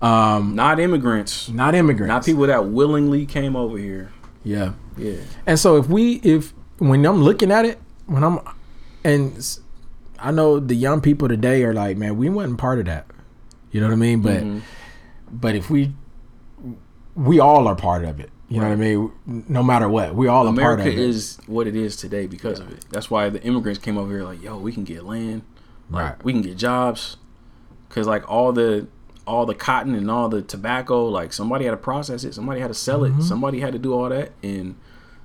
um, Not immigrants. not immigrants. Not people that willingly came over here. Yeah. Yeah. And so if we if when I'm looking at it, when I'm and I know the young people today are like, man, we wasn't part of that. You know what I mean? But Mm-hmm. but if we we all are part of it. You know what I mean? No matter what, we all a part America of it. is what it is today because of it. That's why the immigrants came over here like, yo, we can get land, like, Right. We can get jobs, because like all the all the cotton and all the tobacco, like somebody had to process it, somebody had to sell Mm-hmm. it, somebody had to do all that, and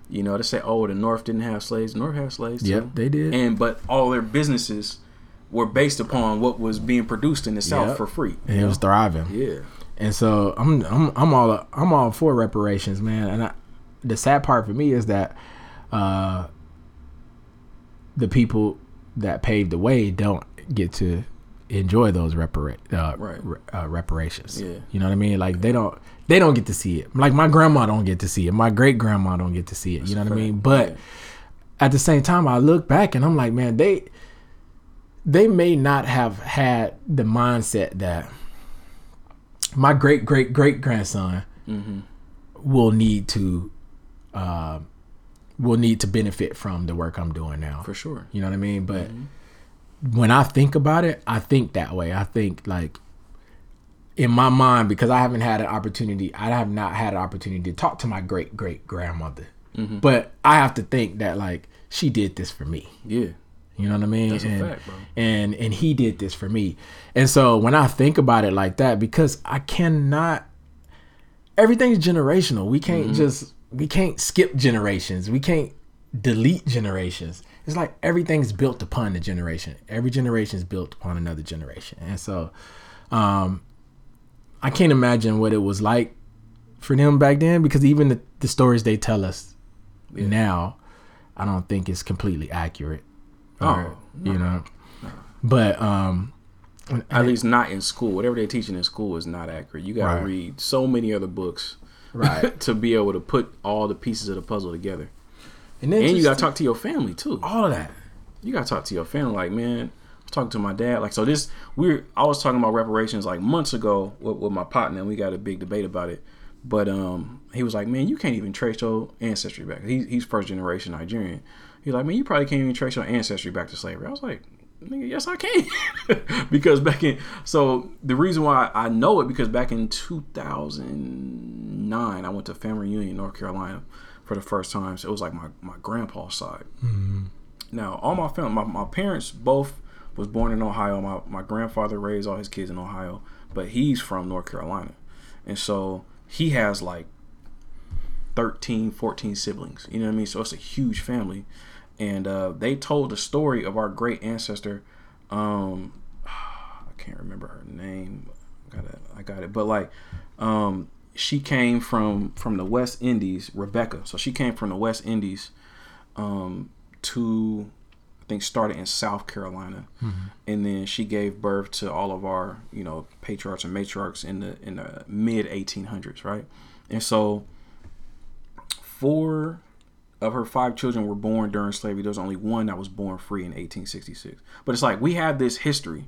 you know to say, oh, the North didn't have slaves, the North had slaves too. Yep, they did. and but all their businesses were based upon what was being produced in the South Yep. for free. and it was thriving. Yeah, And so I'm I'm I'm all I'm all for reparations, man. And I, the sad part for me is that uh, the people that paved the way don't get to enjoy those repara- uh, Right. re- uh, reparations. Yeah. You know what I mean? Like they don't they don't get to see it. Like my grandma don't get to see it. My great grandma don't get to see it. you know what I mean? But Yeah. at the same time, I look back and I'm like, man, they they may not have had the mindset that my great great great grandson Mm-hmm. will need to uh, will need to benefit from the work I'm doing now. for sure. You know what I mean? But when I think about it, I think that way. I think like in my mind because I haven't had an opportunity. I have not had an opportunity to talk to my great great grandmother. But I have to think that like she did this for me. Yeah, You know what I mean? That's a and, fact, bro. And and he did this for me. And so when I think about it like that, because I cannot everything's generational. We can't Mm-hmm. just we can't skip generations. We can't delete generations. It's like everything's built upon the generation. Every generation is built upon another generation. And so um I can't imagine what it was like for them back then because even the, the stories they tell us now, I don't think is completely accurate. Or, Oh, you know. But um at least not in school. Whatever they're teaching in school is not accurate. You got to Right. read so many other books, Right. (laughs) to be able to put all the pieces of the puzzle together. and then And you got to talk to your family too. all of that. You got to talk to your family. Like, man, I was talking to my dad. Like, so this we're I was talking about reparations like months ago with, with my partner, and we got a big debate about it. But um, he was like, man, you can't even trace your ancestry back. He, he's first generation Nigerian. He's like, man, you probably can't even trace your ancestry back to slavery. I was like, nigga, yes, I can. (laughs) because back in, so the reason why I know it because back in 2009, I went to family reunion, North Carolina, for the first time. So it was like my, my grandpa's side. Mm-hmm. Now, all my family, my, my parents both was born in Ohio. My, my grandfather raised all his kids in Ohio, but he's from North Carolina. And so he has like 13, 14 siblings. You know what I mean? So it's a huge family. And uh, they told the story of our great ancestor. Um, (sighs) I can't remember her name. I got it. I got it. But like, um, she came from from the West Indies, Rebecca. So she came from the West Indies um, to I think started in South Carolina, and then she gave birth to all of our you know patriarchs and matriarchs in the in the mid 1800s, right? And so four of her five children were born during slavery. There was only one that was born free in 1866. But it's like we have this history,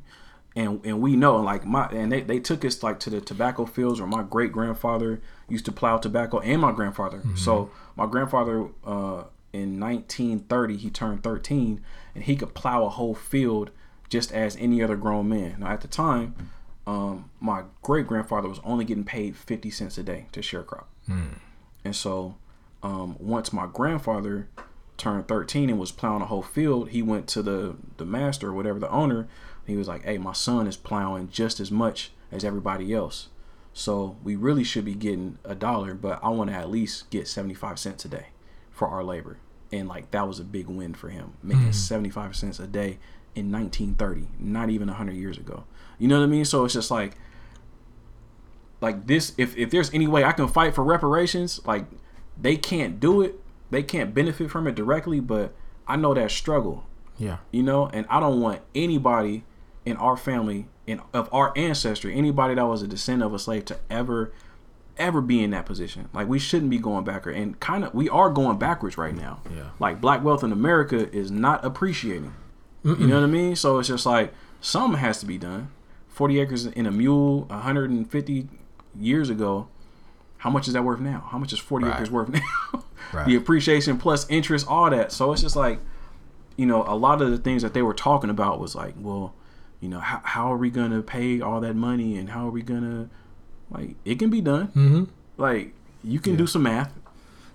and and we know like my and they, they took us like to the tobacco fields where my great grandfather used to plow tobacco and my grandfather. So my grandfather uh, in 1930 he turned 13 and he could plow a whole field just as any other grown man. Now at the time. Um, my great grandfather was only getting paid 50 cents a day to share sharecrop. And so um, once my grandfather turned 13 and was plowing a whole field, he went to the the master or whatever the owner. He was like, "Hey, my son is plowing just as much as everybody else, so we really should be getting a dollar, but I want to at least get 75 cents a day for our labor." And like that was a big win for him, making 75 cents a day in 1930, not even 100 years ago. You know what I mean? So it's just like like this if if there's any way I can fight for reparations, like they can't do it, they can't benefit from it directly, but I know that struggle, Yeah. you know, and I don't want anybody in our family and of our ancestry, anybody that was a descendant of a slave to ever ever be in that position. Like we shouldn't be going backward and kind of we are going backwards right now. Yeah. Like black wealth in America is not appreciating. You know what I mean? So it's just like something has to be done. 40 acres in a mule 150 years ago how much is that worth now how much is 40 Right. acres worth now (laughs) Right. the appreciation plus interest all that so it's just like you know, a lot of the things that they were talking about was like, well, you know, how, how are we gonna pay all that money and how are we gonna like it can be done. Mm-hmm. Like you can do some math,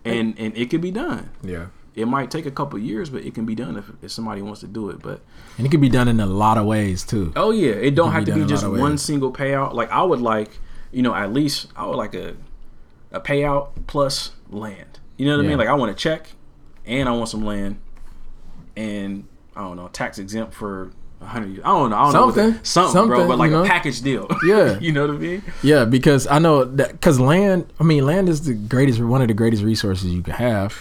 and and it can be done. Yeah. It might take a couple years, but it can be done if, if somebody wants to do it. But And it can be done in a lot of ways too. oh yeah, it don't can have be to be just one single payout. Like I would like, you know, at least I would like a a payout plus land. You know what I mean? Like I want a check, and I want some land, and I don't know, tax exempt for a hundred years. I don't know. I don't know. what Something. something, bro. But like you a package deal. (laughs) Yeah. you know what I mean? Yeah, because I know that because land. I mean, land is the greatest, one of the greatest resources you can have.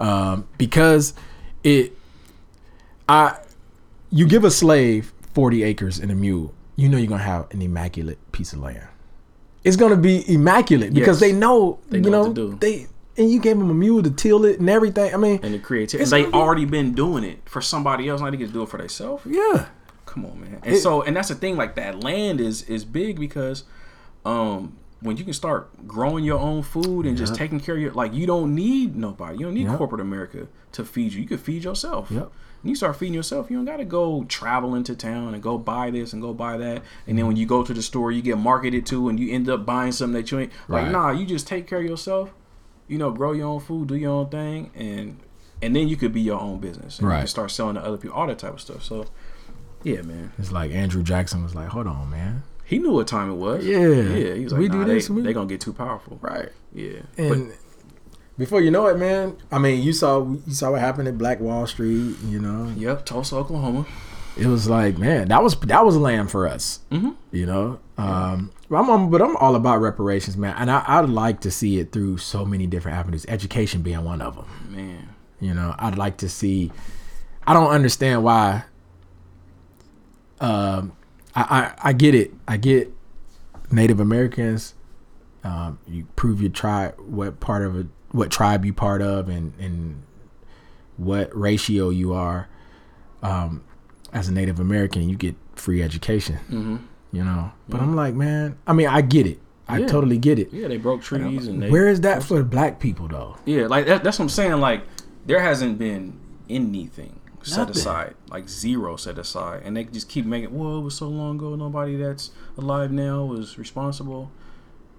Um, because it, I, you give a slave forty acres and a mule, you know you're gonna have an immaculate piece of land. It's gonna be immaculate because Yes. they know, They you know know, what to do. they and you gave them a mule to till it and everything. I mean, And the creativity. They already been doing it for somebody else. Now they get to do it for themselves. yeah, Come on, man. And It- so, and that's the thing. Like that land is is big because, um, when you can start growing your own food and just taking care of your like, you don't need nobody. You don't need Yep. corporate America to feed you. You can feed yourself. Yep. And you start feeding yourself, you don't got to go travel into town and go buy this and go buy that. And then when you go to the store, you get marketed to, and you end up buying something that you ain't like. Right. Nah, you just take care of yourself. You know, grow your own food, do your own thing, and and then you could be your own business. And You Right. can start selling to other people, all that type of stuff. So, yeah, man. it's like Andrew Jackson was like, hold on, man, He knew what time it was. Yeah. yeah. He was like, We nah, do they, this, we- they gonna get too powerful. right? Yeah, And before you know it, man, I mean, you saw you saw what happened at Black Wall Street. You know, yep, Tulsa, Oklahoma. it was like, man, that was that was land for us. Mm-hmm. You know, um, I'm, I'm- but I'm all about reparations, man, and I, I'd like to see it through so many different avenues. Education being one of them. Man, You know, I'd like to see. I don't understand why. Um, I, I I get it. I get Native Americans. Um, you prove your tribe, what part of it, what tribe you part of, and and what ratio you are. Um, as a Native American, you get free education. Mm-hmm. You know, but I'm like, man. I mean, I get it. I Yeah. totally get it. yeah, they broke trees and they. Where is that for black people though? Yeah, like that, that's what I'm saying. Like there hasn't been anything set Nothing. aside, like zero set aside, and they just keep making. Well, it was so long ago. Nobody that's alive now was responsible.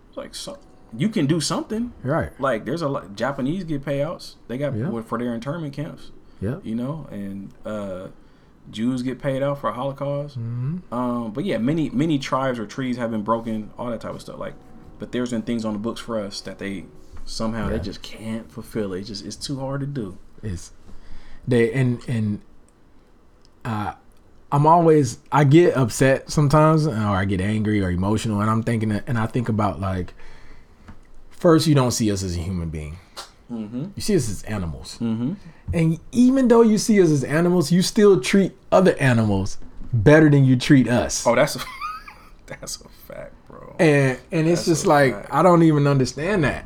It's like so, you can do something. Right. Like there's a lot. Japanese get payouts. They got Yeah. for their internment camps. Yeah. you know, and uh, Jews get paid out for Holocaust. Mm-hmm. Um, but yeah, many many tribes or trees have been broken, all that type of stuff. Like, but there's been things on the books for us that they somehow Yeah. they just can't fulfill. It just it's too hard to do. It's they and and uh I'm always I get upset sometimes or I get angry or emotional and I'm thinking and I think about like first you don't see us as a human being. You see us as animals. Mm-hmm. And even though you see us as animals, you still treat other animals better than you treat us. Oh, that's a (laughs) that's a fact, bro. And and it's just like fact. I don't even understand that.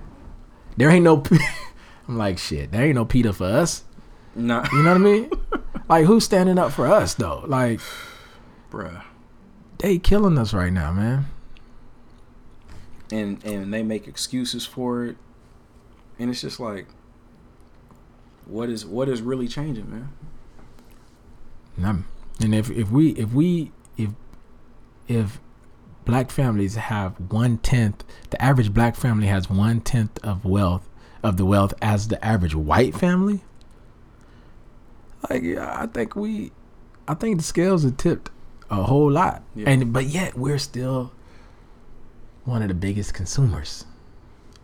There ain't no (laughs) I'm like shit, there ain't no PETA for us. Nah, You know what I mean? (laughs) like who's standing up for us though? Like bruh. they killing us right now, man. And and they make excuses for it, and it's just like, what is what is really changing, man? And, and if if we if we if if black families have one tenth, the average black family has one tenth of wealth of the wealth as the average white family. Like yeah, I think we, I think the scales are tipped a whole lot, Yeah. and but yet we're still one of the biggest consumers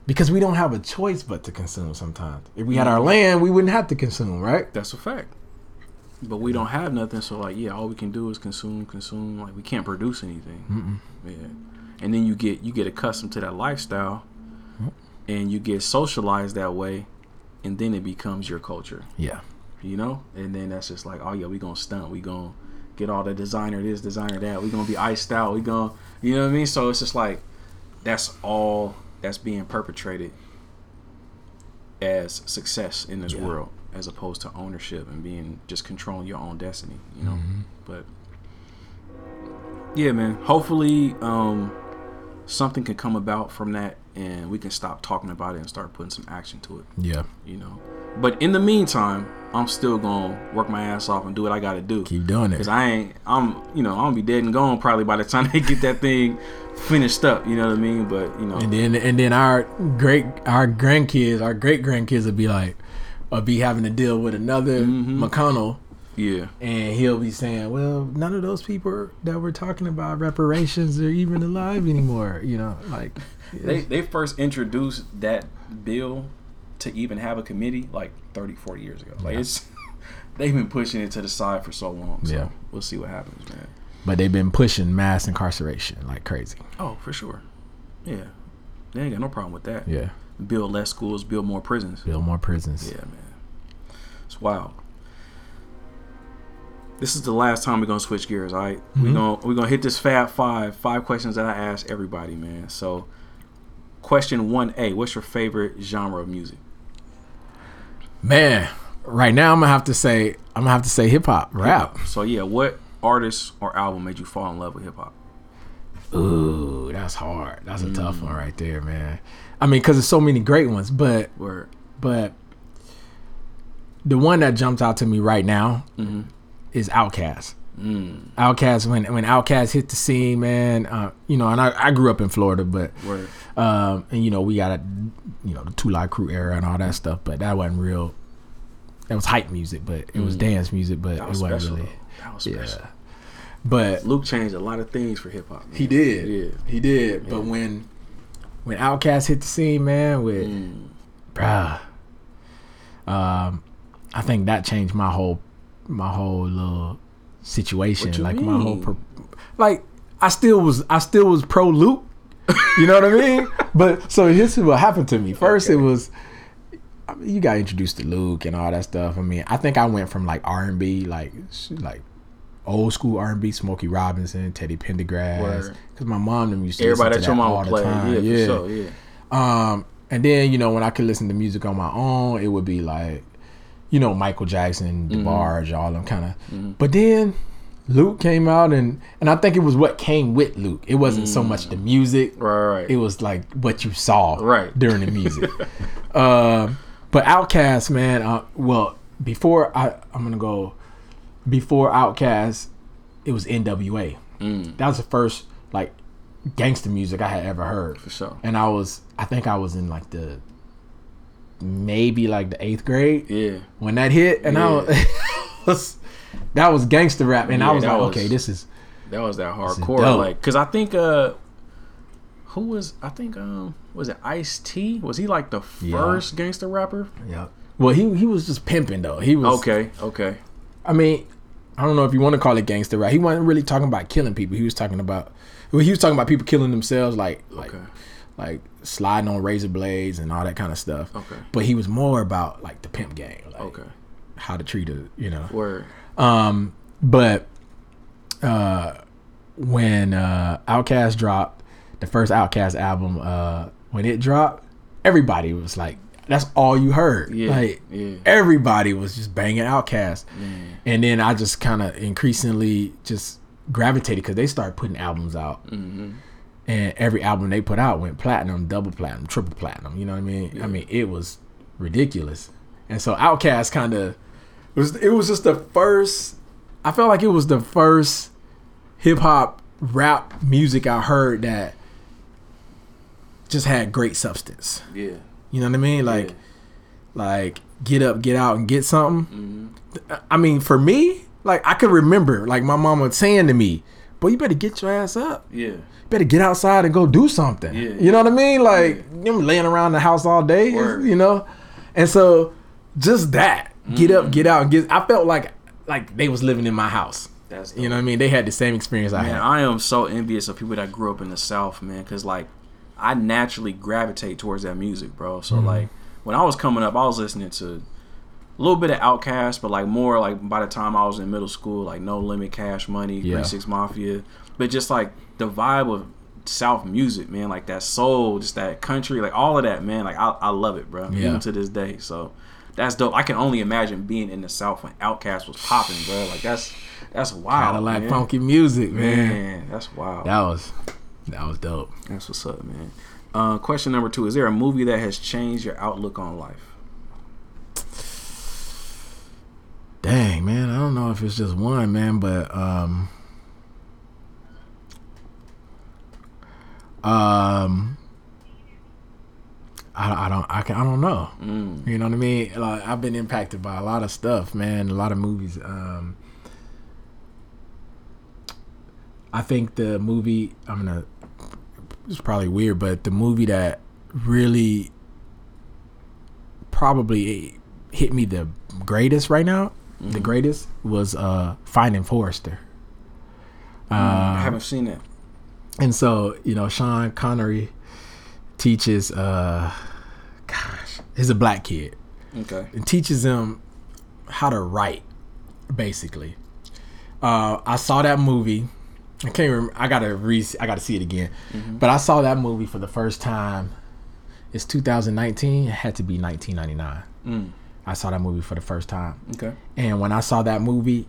because we don't have a choice but to consume. Sometimes, if we had our mm-hmm. land, we wouldn't have to consume, right? That's a fact. But we don't have nothing, so like, yeah, all we can do is consume, consume. Like, we can't produce anything. Yeah, and then you get you get accustomed to that lifestyle, and you get socialized that way, and then it becomes your culture. Yeah. You know, and then that's just like, oh yeah, we gonna stunt, we gonna get all the designer this, designer that. We gonna be iced out. We gonna, you know what I mean? So it's just like, that's all that's being perpetrated as success in this Yeah. world, as opposed to ownership and being just controlling your own destiny. You know, Mm-hmm. but yeah, man. Hopefully, um, something can come about from that, and we can stop talking about it and start putting some action to it Yeah. you know But in the meantime, I'm still gonna work my ass off and do what I gotta do. Keep doing it. Cause I ain't, I'm, you know, I'm gonna be dead and gone probably by the time they get that thing (laughs) finished up. You know what I mean? But you know, And then and then our great our grandkids, our great grandkids will be like, will be having to deal with another Mm-hmm. McConnell, yeah, and he'll be saying, "Well, none of those people that we're talking about reparations are even alive anymore." You know, like they they first introduced that bill to even have a committee like 30, 40 years ago. Like Yeah. it's (laughs) they've been pushing it to the side for so long. So Yeah. we'll see what happens, man. But they've been pushing mass incarceration like crazy. Oh, for sure. Yeah, they ain't got no problem with that. Yeah, Build less schools, build more prisons. build more prisons. Yeah, man. It's wild. This is the last time we're gonna switch gears, all right? We're mm-hmm. gonna we're gonna hit this Fab Five. Five questions that I ask everybody, man. So question one A, what's your favorite genre of music? Man, right now I'm gonna have to say I'm gonna have to say hip hop, rap. So yeah, what artist or album made you fall in love with hip hop? Ooh, that's hard. That's a tough one right there, man. I mean, because there's so many great ones, but Word. but the one that jumps out to me right now is Outkast. Outkast when when Outkast hit the scene, man. Uh, you know, and I, I grew up in Florida, but um, and you know we got a you know the Two Live Crew era and all that stuff, but that wasn't real. That was hype music, but it was dance music, but That it was wasn't special. really. was Yeah, special. But Luke changed a lot of things for hip hop. He did. Yeah. He did. But when when Outkast hit the scene, man, with Mm. bruh, um, I think that changed my whole my whole little situation. Like my whole pro- like I still was I still was pro Luke. (laughs) You know what I mean? But so here's what happened to me. First, it was. I mean, you got introduced to Luke and all that stuff. I mean, I think I went from like R and B, like like old school R and B, Smokey Robinson, Teddy Pendergrass, because my mom them used to Everybody listen that to your that the played. time. Yeah, for sure. Yeah. Um, and then you know when I could listen to music on my own, it would be like, you know, Michael Jackson, Mm-hmm. DeBarge, all them kind of. But then Luke came out, and and I think it was what came with Luke. It wasn't so much the music. Mm. Right, right. It was like what you saw Right. during the music. (laughs) um, but Outkast, man. Uh, well, before I, I'm gonna go. Before Outkast, it was N.W.A. Mm. That was the first like gangster music I had ever heard. For sure. And I was, I think I was in like the maybe like the eighth grade Yeah. when that hit, and I (laughs) was, that was gangster rap, and I was like, was- okay, this is That was that hardcore, like, cause I think uh, who was I think um was it Ice T? Was he like the Yeah. first gangster rapper? yeah. Well, he he was just pimping though. He was Okay, okay, I mean, I don't know if you want to call it gangster rap. He wasn't really talking about killing people. He was talking about well, he was talking about people killing themselves, like like Okay. like sliding on razor blades and all that kind of stuff. Okay. But he was more about like the pimp game, like okay. how to treat a you know. Word. Um, but uh, when uh, Outkast dropped the first Outkast album, uh, when it dropped, everybody was like, "That's all you heard." Yeah, Like yeah. everybody was just banging Outkast, and then I just kind of increasingly just gravitated because they started putting albums out. Mm-hmm. And every album they put out went platinum, double platinum, triple platinum. You know what I mean? I mean, it was ridiculous. And so Outkast kind of was it was just the first I felt like it was the first hip hop rap music I heard that just had great substance. Yeah. You know what I mean? Like like get up, get out and get something. Mm-hmm. I mean, for me, like I could remember like my mama saying to me, "Boy, you better get your ass up. Yeah. You better get outside and go do something." Yeah. You know what I mean? Like them laying around the house all day, you know? And so just that, get up, mm-hmm. get out and get I felt like like they was living in my house. That's You know what I mean? They had the same experience I Man, had. I am so envious of people that grew up in the South, man, because like I naturally gravitate towards that music, bro. So Mm-hmm. like when I was coming up, I was listening to a little bit of Outkast, but like more like by the time I was in middle school, like No Limit, Cash Money, Yeah. Three Six Mafia, but just like the vibe of South music, man, like that soul, just that country, like all of that, man, like I, I love it, bro, Yeah. even to this day. So that's dope. I can only imagine being in the South when Outkast was popping, bro. Like that's that's wild, Cadillac man. funky music, man. Man, that's wild. That was that was dope. That's what's up, man. Uh, question number two: Is there a movie that has changed your outlook on life? Dang, man, I don't know if it's just one man, but um, um, I, I don't I, can, I don't know. You know what I mean? Like I've been impacted by a lot of stuff, man. A lot of movies. Um, I think the movie I'm gonna. It's probably weird, but the movie that really probably hit me the greatest right now, the greatest was uh Finding Forrester. I haven't seen it. And so, you know, Sean Connery teaches uh gosh, he's a black kid. Okay. and teaches him how to write, basically. Uh, I saw that movie. I can't remember. I gotta re. I gotta see it again. Mm-hmm. But I saw that movie for the first time. It's 2019. It had to be 1999. Mm. I saw that movie for the first time. Okay. And when I saw that movie,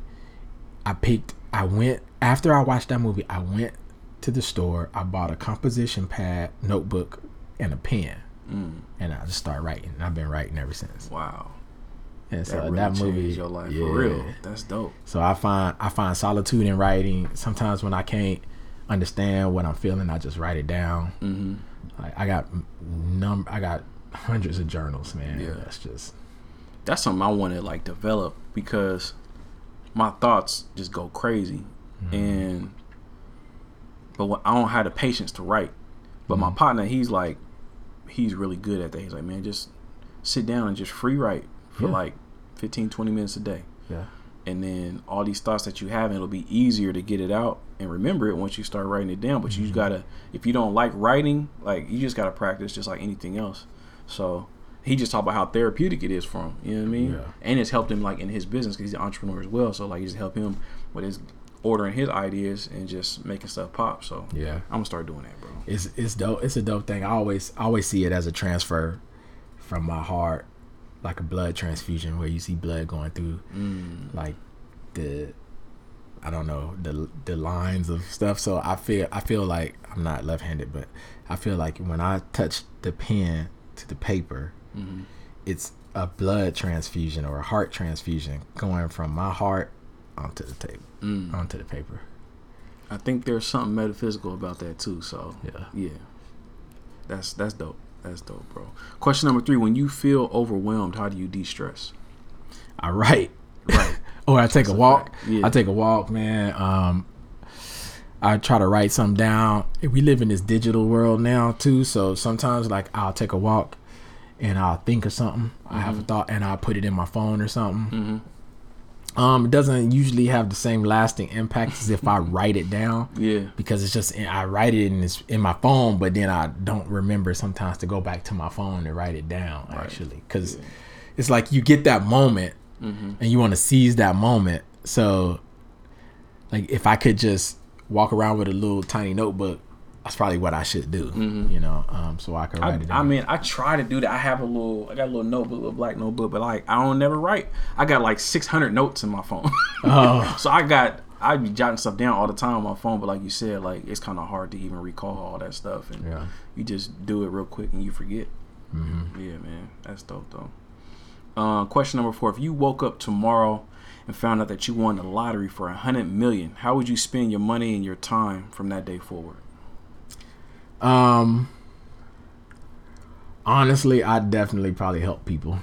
I picked. I went after I watched that movie. I went to the store. I bought a composition pad, notebook, and a pen. Mm. And I just started writing. I've been writing ever since. Wow. And That so really that movie, your life yeah. for real. That's dope. So I find I find solitude in writing. Sometimes when I can't understand what I'm feeling, I just write it down. Mm-hmm. Like I got num I got hundreds of journals, man. Yeah. That's just That's something I want to like develop because my thoughts just go crazy, and but what, I don't have the patience to write. But my partner, he's like, he's really good at that. He's like, man, just sit down and just free write for Yeah. like 15, 20 minutes a day. yeah. and then all these thoughts that you have, it'll be easier to get it out and remember it once you start writing it down. But Mm-hmm. you gotta, if you don't like writing, like you just gotta practice, just like anything else. So he just talked about how therapeutic it is for him. You know what I mean? Yeah. And it's helped him like in his business because he's an entrepreneur as well. So like, you just help him with his ordering his ideas and just making stuff pop. So Yeah. I'm gonna start doing that, bro. It's it's dope. It's a dope thing. I always I always see it as a transfer from my heart, like a blood transfusion, where you see blood going through, mm. like the I don't know the the lines of stuff. So I feel I feel like I'm not left-handed, but I feel like when I touch the pen to the paper, mm-hmm. it's a blood transfusion or a heart transfusion going from my heart onto the table, mm. onto the paper. I think there's something metaphysical about that too. So Yeah. yeah, that's that's dope. That's dope, bro. Question number three: When you feel overwhelmed, how do you de-stress? I write. Right. (laughs) or I take a walk. Yeah. I take a walk, man. Um, I try to write something down. We live in this digital world now too, so sometimes like I'll take a walk and I'll think of something. I have a Mm-hmm. thought and I'll put it in my phone or something. Um, it doesn't usually have the same lasting impact as if I (laughs) write it down. Yeah. Because it's just I write it in this in my phone, but then I don't remember sometimes to go back to my phone and write it down actually, because it's like you get that moment and you want to seize that moment. So, like if I could just walk around with a little tiny notebook, that's probably what I should do. You know, um, so I can write I, it down. I mean, I try to do that. I have a little, I got a little notebook, a little black notebook, but like I don't never write. I got like 600 notes in my phone. (laughs) Oh. so I got, I be jotting stuff down all the time on my phone. But like you said, like it's kind of hard to even recall all that stuff, and Yeah. you just do it real quick and you forget. Mm-hmm. Yeah, man, that's dope though. Uh, question number four: If you woke up tomorrow and found out that you won the lottery for a hundred million, how would you spend your money and your time from that day forward? Um, honestly, I definitely probably help people.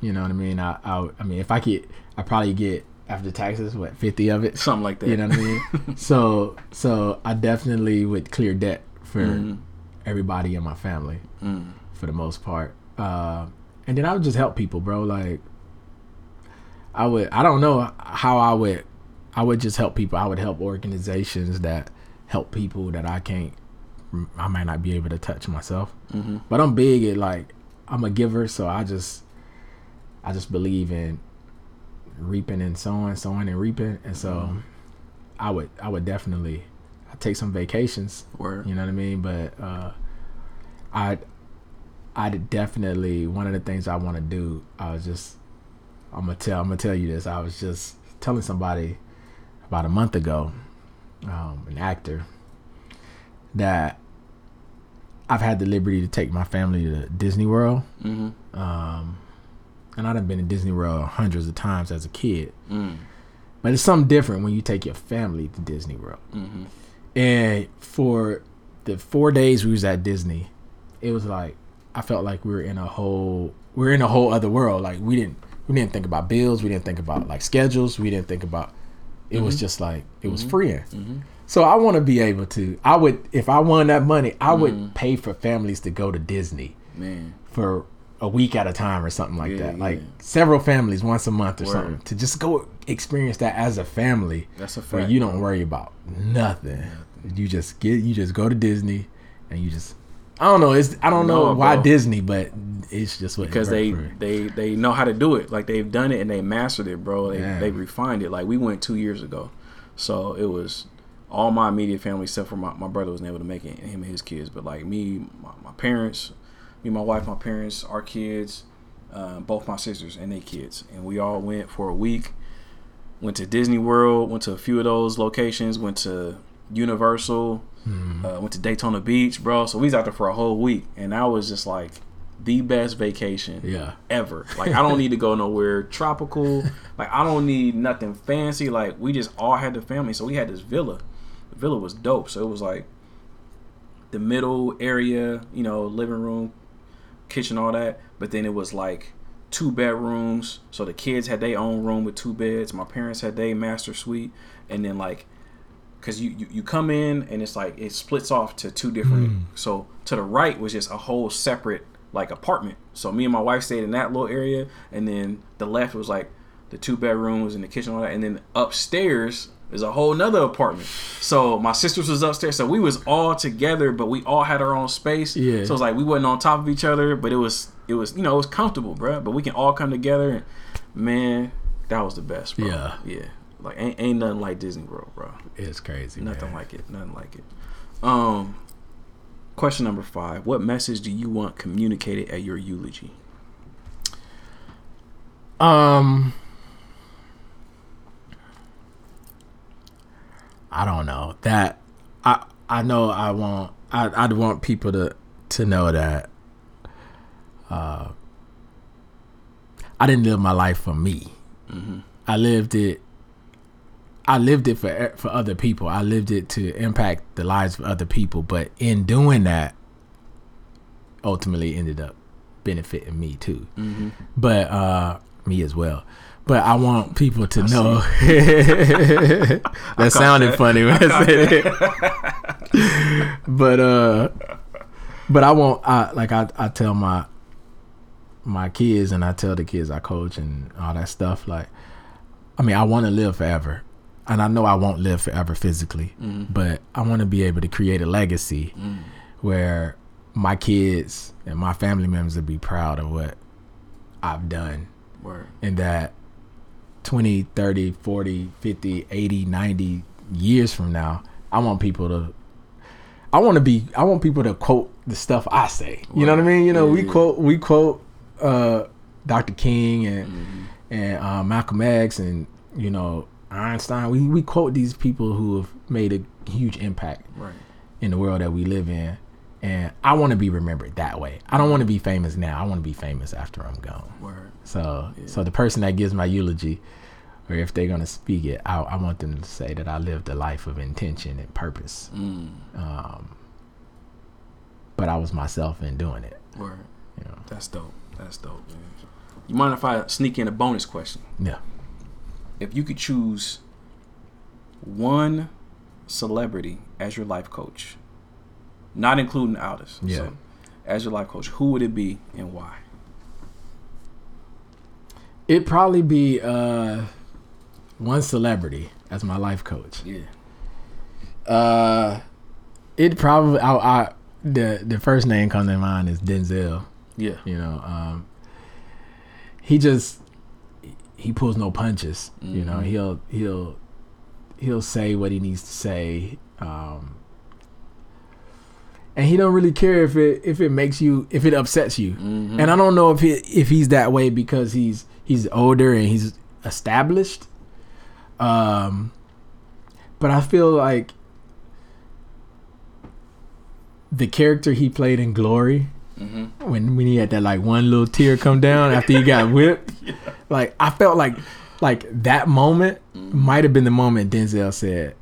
You know what I mean? I, I, I mean, if I could, I probably get after taxes what fifty of it. Something like that. You know what I mean? (laughs) so, so I definitely would clear debt for everybody in my family for the most part. Uh, and then I would just help people, bro. Like, I would. I don't know how I would. I would just help people. I would help organizations that help people that I can't. I might not be able to touch myself. But I'm big at like I'm a giver, so I just I just believe in reaping and sowing, sowing and reaping, and so I would I would definitely I take some vacations. Word. You know what I mean? But uh, I I definitely one of the things I want to do. I was just I'm gonna tell I'm gonna tell you this. I was just telling somebody about a month ago, um, an actor, that I've had the liberty to take my family to Disney World. Mm-hmm. Um, and I've been to Disney World hundreds of times as a kid. Mm. but it's something different when you take your family to Disney World. Mm-hmm. And for the four days we was at Disney, it was like I felt like we were in a whole we are in a whole other world. Like we didn't we didn't think about bills, we didn't think about like schedules, we didn't think about it was mm-hmm. just like it was freeing. So I want to be able to I would if I won that money, I would mm. pay for families to go to Disney Man, for a week at a time or something like Yeah, that. Like yeah. several families once a month or Word. something to just go experience that as a family. That's a Where fact, you don't worry about nothing. You just get you just go to Disney and you just I don't know. It's I don't know No, why bro. Disney, but it's just what because they they they know how to do it. Like they've done it and they mastered it, bro. They they refined it. Like we went two years ago, so it was all my immediate family except for my, my brother wasn't able to make it, him and his kids. But like me, my, my parents, me, my wife, my parents, our kids, uh, both my sisters and their kids, and we all went for a week. Went to Disney World. Went to a few of those locations. Went to Universal. Uh, went to Daytona Beach, bro. So we was out there for a whole week, and that was just like the best vacation Yeah. ever. Like I don't need to go nowhere (laughs) tropical. Like I don't need nothing fancy. Like we just all had the family, so we had this villa. Villa was dope. So it was like the middle area, you know, living room, kitchen, all that. But then it was like two bedrooms. So the kids had their own room with two beds. My parents had their master suite, and then like because you, you you come in and it's like it splits off to two different hmm. so to the right was just a whole separate like apartment so me and my wife stayed in that little area and then the left was like the two bedrooms and the kitchen all that and then upstairs is a whole nother apartment so my sisters was upstairs so we was all together but we all had our own space Yeah. so it's like we wasn't on top of each other but it was it was you know it was comfortable bruh. but we can all come together and man that was the best bro. Yeah. yeah like ain't, ain't nothing like disney world bro It's crazy. Nothing man. like it. Nothing like it. Um, question number five: What message do you want communicated at your eulogy? Um, I don't know that. I I know I want. I I'd want people to to know that. Uh, I didn't live my life for me. I lived it. I lived it for for other people. I lived it to impact the lives of other people. But in doing that, ultimately ended up benefiting me too. But uh me as well. But I want people to know (laughs) that sounded that. funny when I, said it. (laughs) but uh but I want I like I, I tell my my kids and I tell the kids I coach and all that stuff like I mean I want to live forever. And I know I won't live forever physically, but I want to be able to create a legacy where my kids and my family members will be proud of what I've done Word. and that 20 30 40 50 80 90 years from now i want people to i want to be i want people to quote the stuff i say. You know what i mean? You know we quote we quote uh dr king and and uh, malcolm x and you know einstein. We, we quote these people who have made a huge impact Right. in the world that we live in and i want to be remembered that way i don't want to be famous now i want to be famous after i'm gone Word. so, so the person that gives my eulogy, or if they're gonna speak it, I, I want them to say that I lived a life of intention and purpose. Um, but I was myself in doing it. Word. You know. That's dope. That's dope, man. You mind if I sneak in a bonus question? Yeah. If you could choose one celebrity as your life coach, not including Aldis, Yeah. so as your life coach, who would it be and why? It'd probably be uh, one celebrity as my life coach. Yeah. Uh, it probably I, I the the first name comes to mind is Denzel. Yeah. You know, um, he just he pulls no punches. You know, he'll he'll he'll say what he needs to say, um, and he don't really care if it if it makes you if it upsets you. Mm-hmm. And I don't know if he if he's that way because he's he's older and he's established. Um, but I feel like the character he played in Glory mm-hmm. when when he had that like one little tear come down after he got (laughs) whipped. Like I felt like like that moment mm-hmm. might have been the moment Denzel said,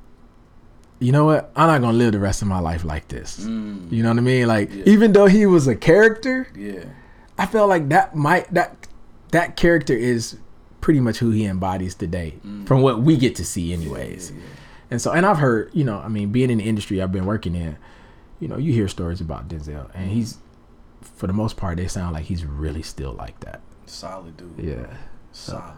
"You know what? I'm not gonna live the rest of my life like this." Mm. You know what I mean? Like even though he was a character, Yeah. I felt like that might that that character is pretty much who he embodies today, mm. from what we get to see, anyways. And so, and I've heard, you know, I mean, being in the industry I've been working in, you know, you hear stories about Denzel, and he's, for the most part, they sound like he's really still like that. Solid dude. Yeah. Solid.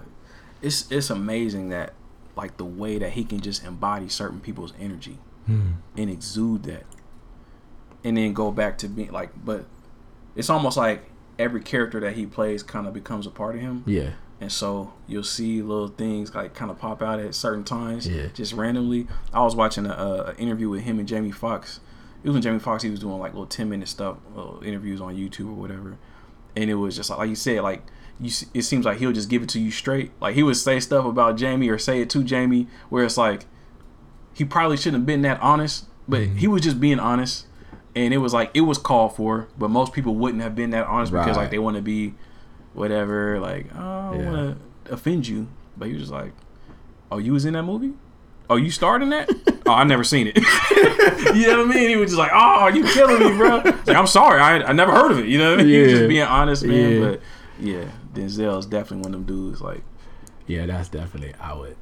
It's it's amazing that like the way that he can just embody certain people's energy Hmm. and exude that, and then go back to being like. But it's almost like every character that he plays kind of becomes a part of him. Yeah. And so you'll see little things like kind of pop out at certain times, Yeah. just randomly. I was watching a, a interview with him and Jamie Foxx. It was when Jamie Foxx he was doing like little ten minute stuff, little interviews on YouTube or whatever, and it was just like, like you said, like you. It seems like he'll just give it to you straight. Like he would say stuff about Jamie or say it to Jamie, where it's like he probably shouldn't have been that honest, but mm-hmm. he was just being honest, and it was like it was called for. But most people wouldn't have been that honest because like they want to be whatever, like oh, I don't Yeah. want to offend you, but he was just like, oh, you was in that movie. Oh, you starred in that? (laughs) oh, I never seen it. (laughs) you know what I mean? He was just like, "Oh, you killing me, bro." Like, I'm sorry, I, I never heard of it. You know what I mean? He was Yeah. just being honest, man. Yeah. But yeah, Denzel is definitely one of them dudes. Like Yeah, that's definitely I would,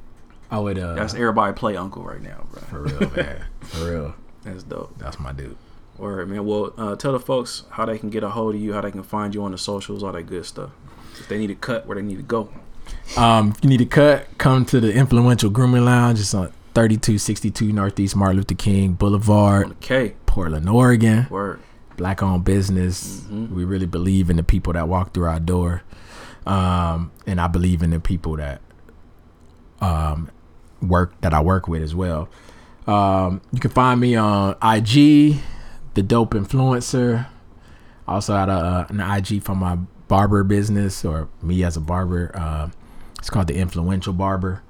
I would. uh that's everybody play Uncle right now, bro. for real, man. (laughs) For real, That's dope. that's my dude. All right, man. Well, uh, tell the folks how they can get a hold of you, how they can find you on the socials, all that good stuff. If they need a cut, where they need to go. Um, if you need a cut, come to the Influential Grooming Lounge. It's on 3262 Northeast Martin Luther King Boulevard, Okay. Portland, Oregon. Word. Black owned business. We really believe in the people that walk through our door. Um, and I believe in the people that um, work that I work with as well. Um, you can find me on IG, the dope influencer. I also had a, uh, an IG for my barber business or me as a barber. Uh, it's called the Influential Barber.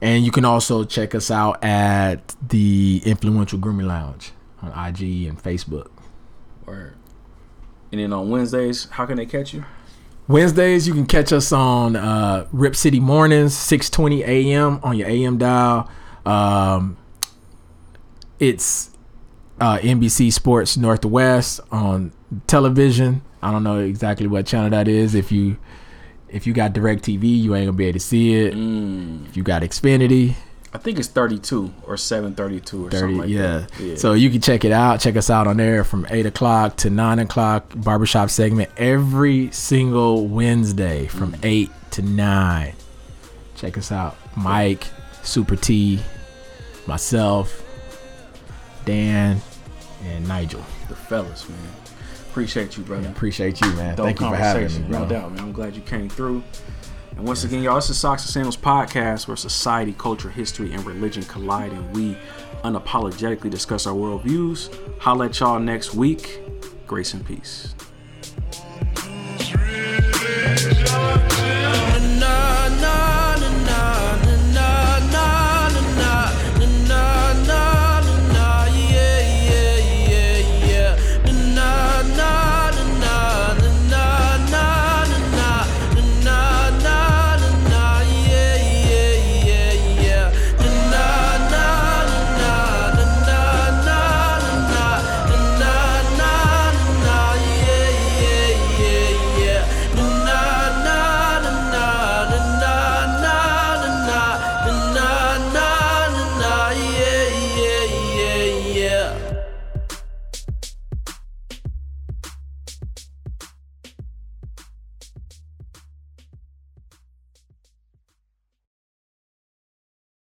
And you can also check us out at the Influential Grooming Lounge on IG and Facebook. Word. And then on Wednesdays, how can they catch you? Wednesdays, you can catch us on uh, Rip City Mornings, 6:20 a.m. on your AM dial. Um, it's uh, NBC Sports Northwest on television. I don't know exactly what channel that is. If you if you got Direct TV, you ain't gonna be able to see it. If you got Xfinity, I think it's 32 or 732 or 30, something like yeah. that. Yeah. So you can check it out. Check us out on there from 8 o'clock to 9 o'clock. Barbershop segment every single Wednesday from Mm. 8 to 9. Check us out. Mike, Super T, myself, Dan, and Nigel. the fellas, man. Appreciate you, brother. Appreciate you, man. Dope Thank you for having me. No doubt, man. I'm glad you came through. And once again, y'all, this is Socks and Sandals podcast where society, culture, history, and religion collide and we unapologetically discuss our worldviews. Holla at y'all next week. Grace and peace.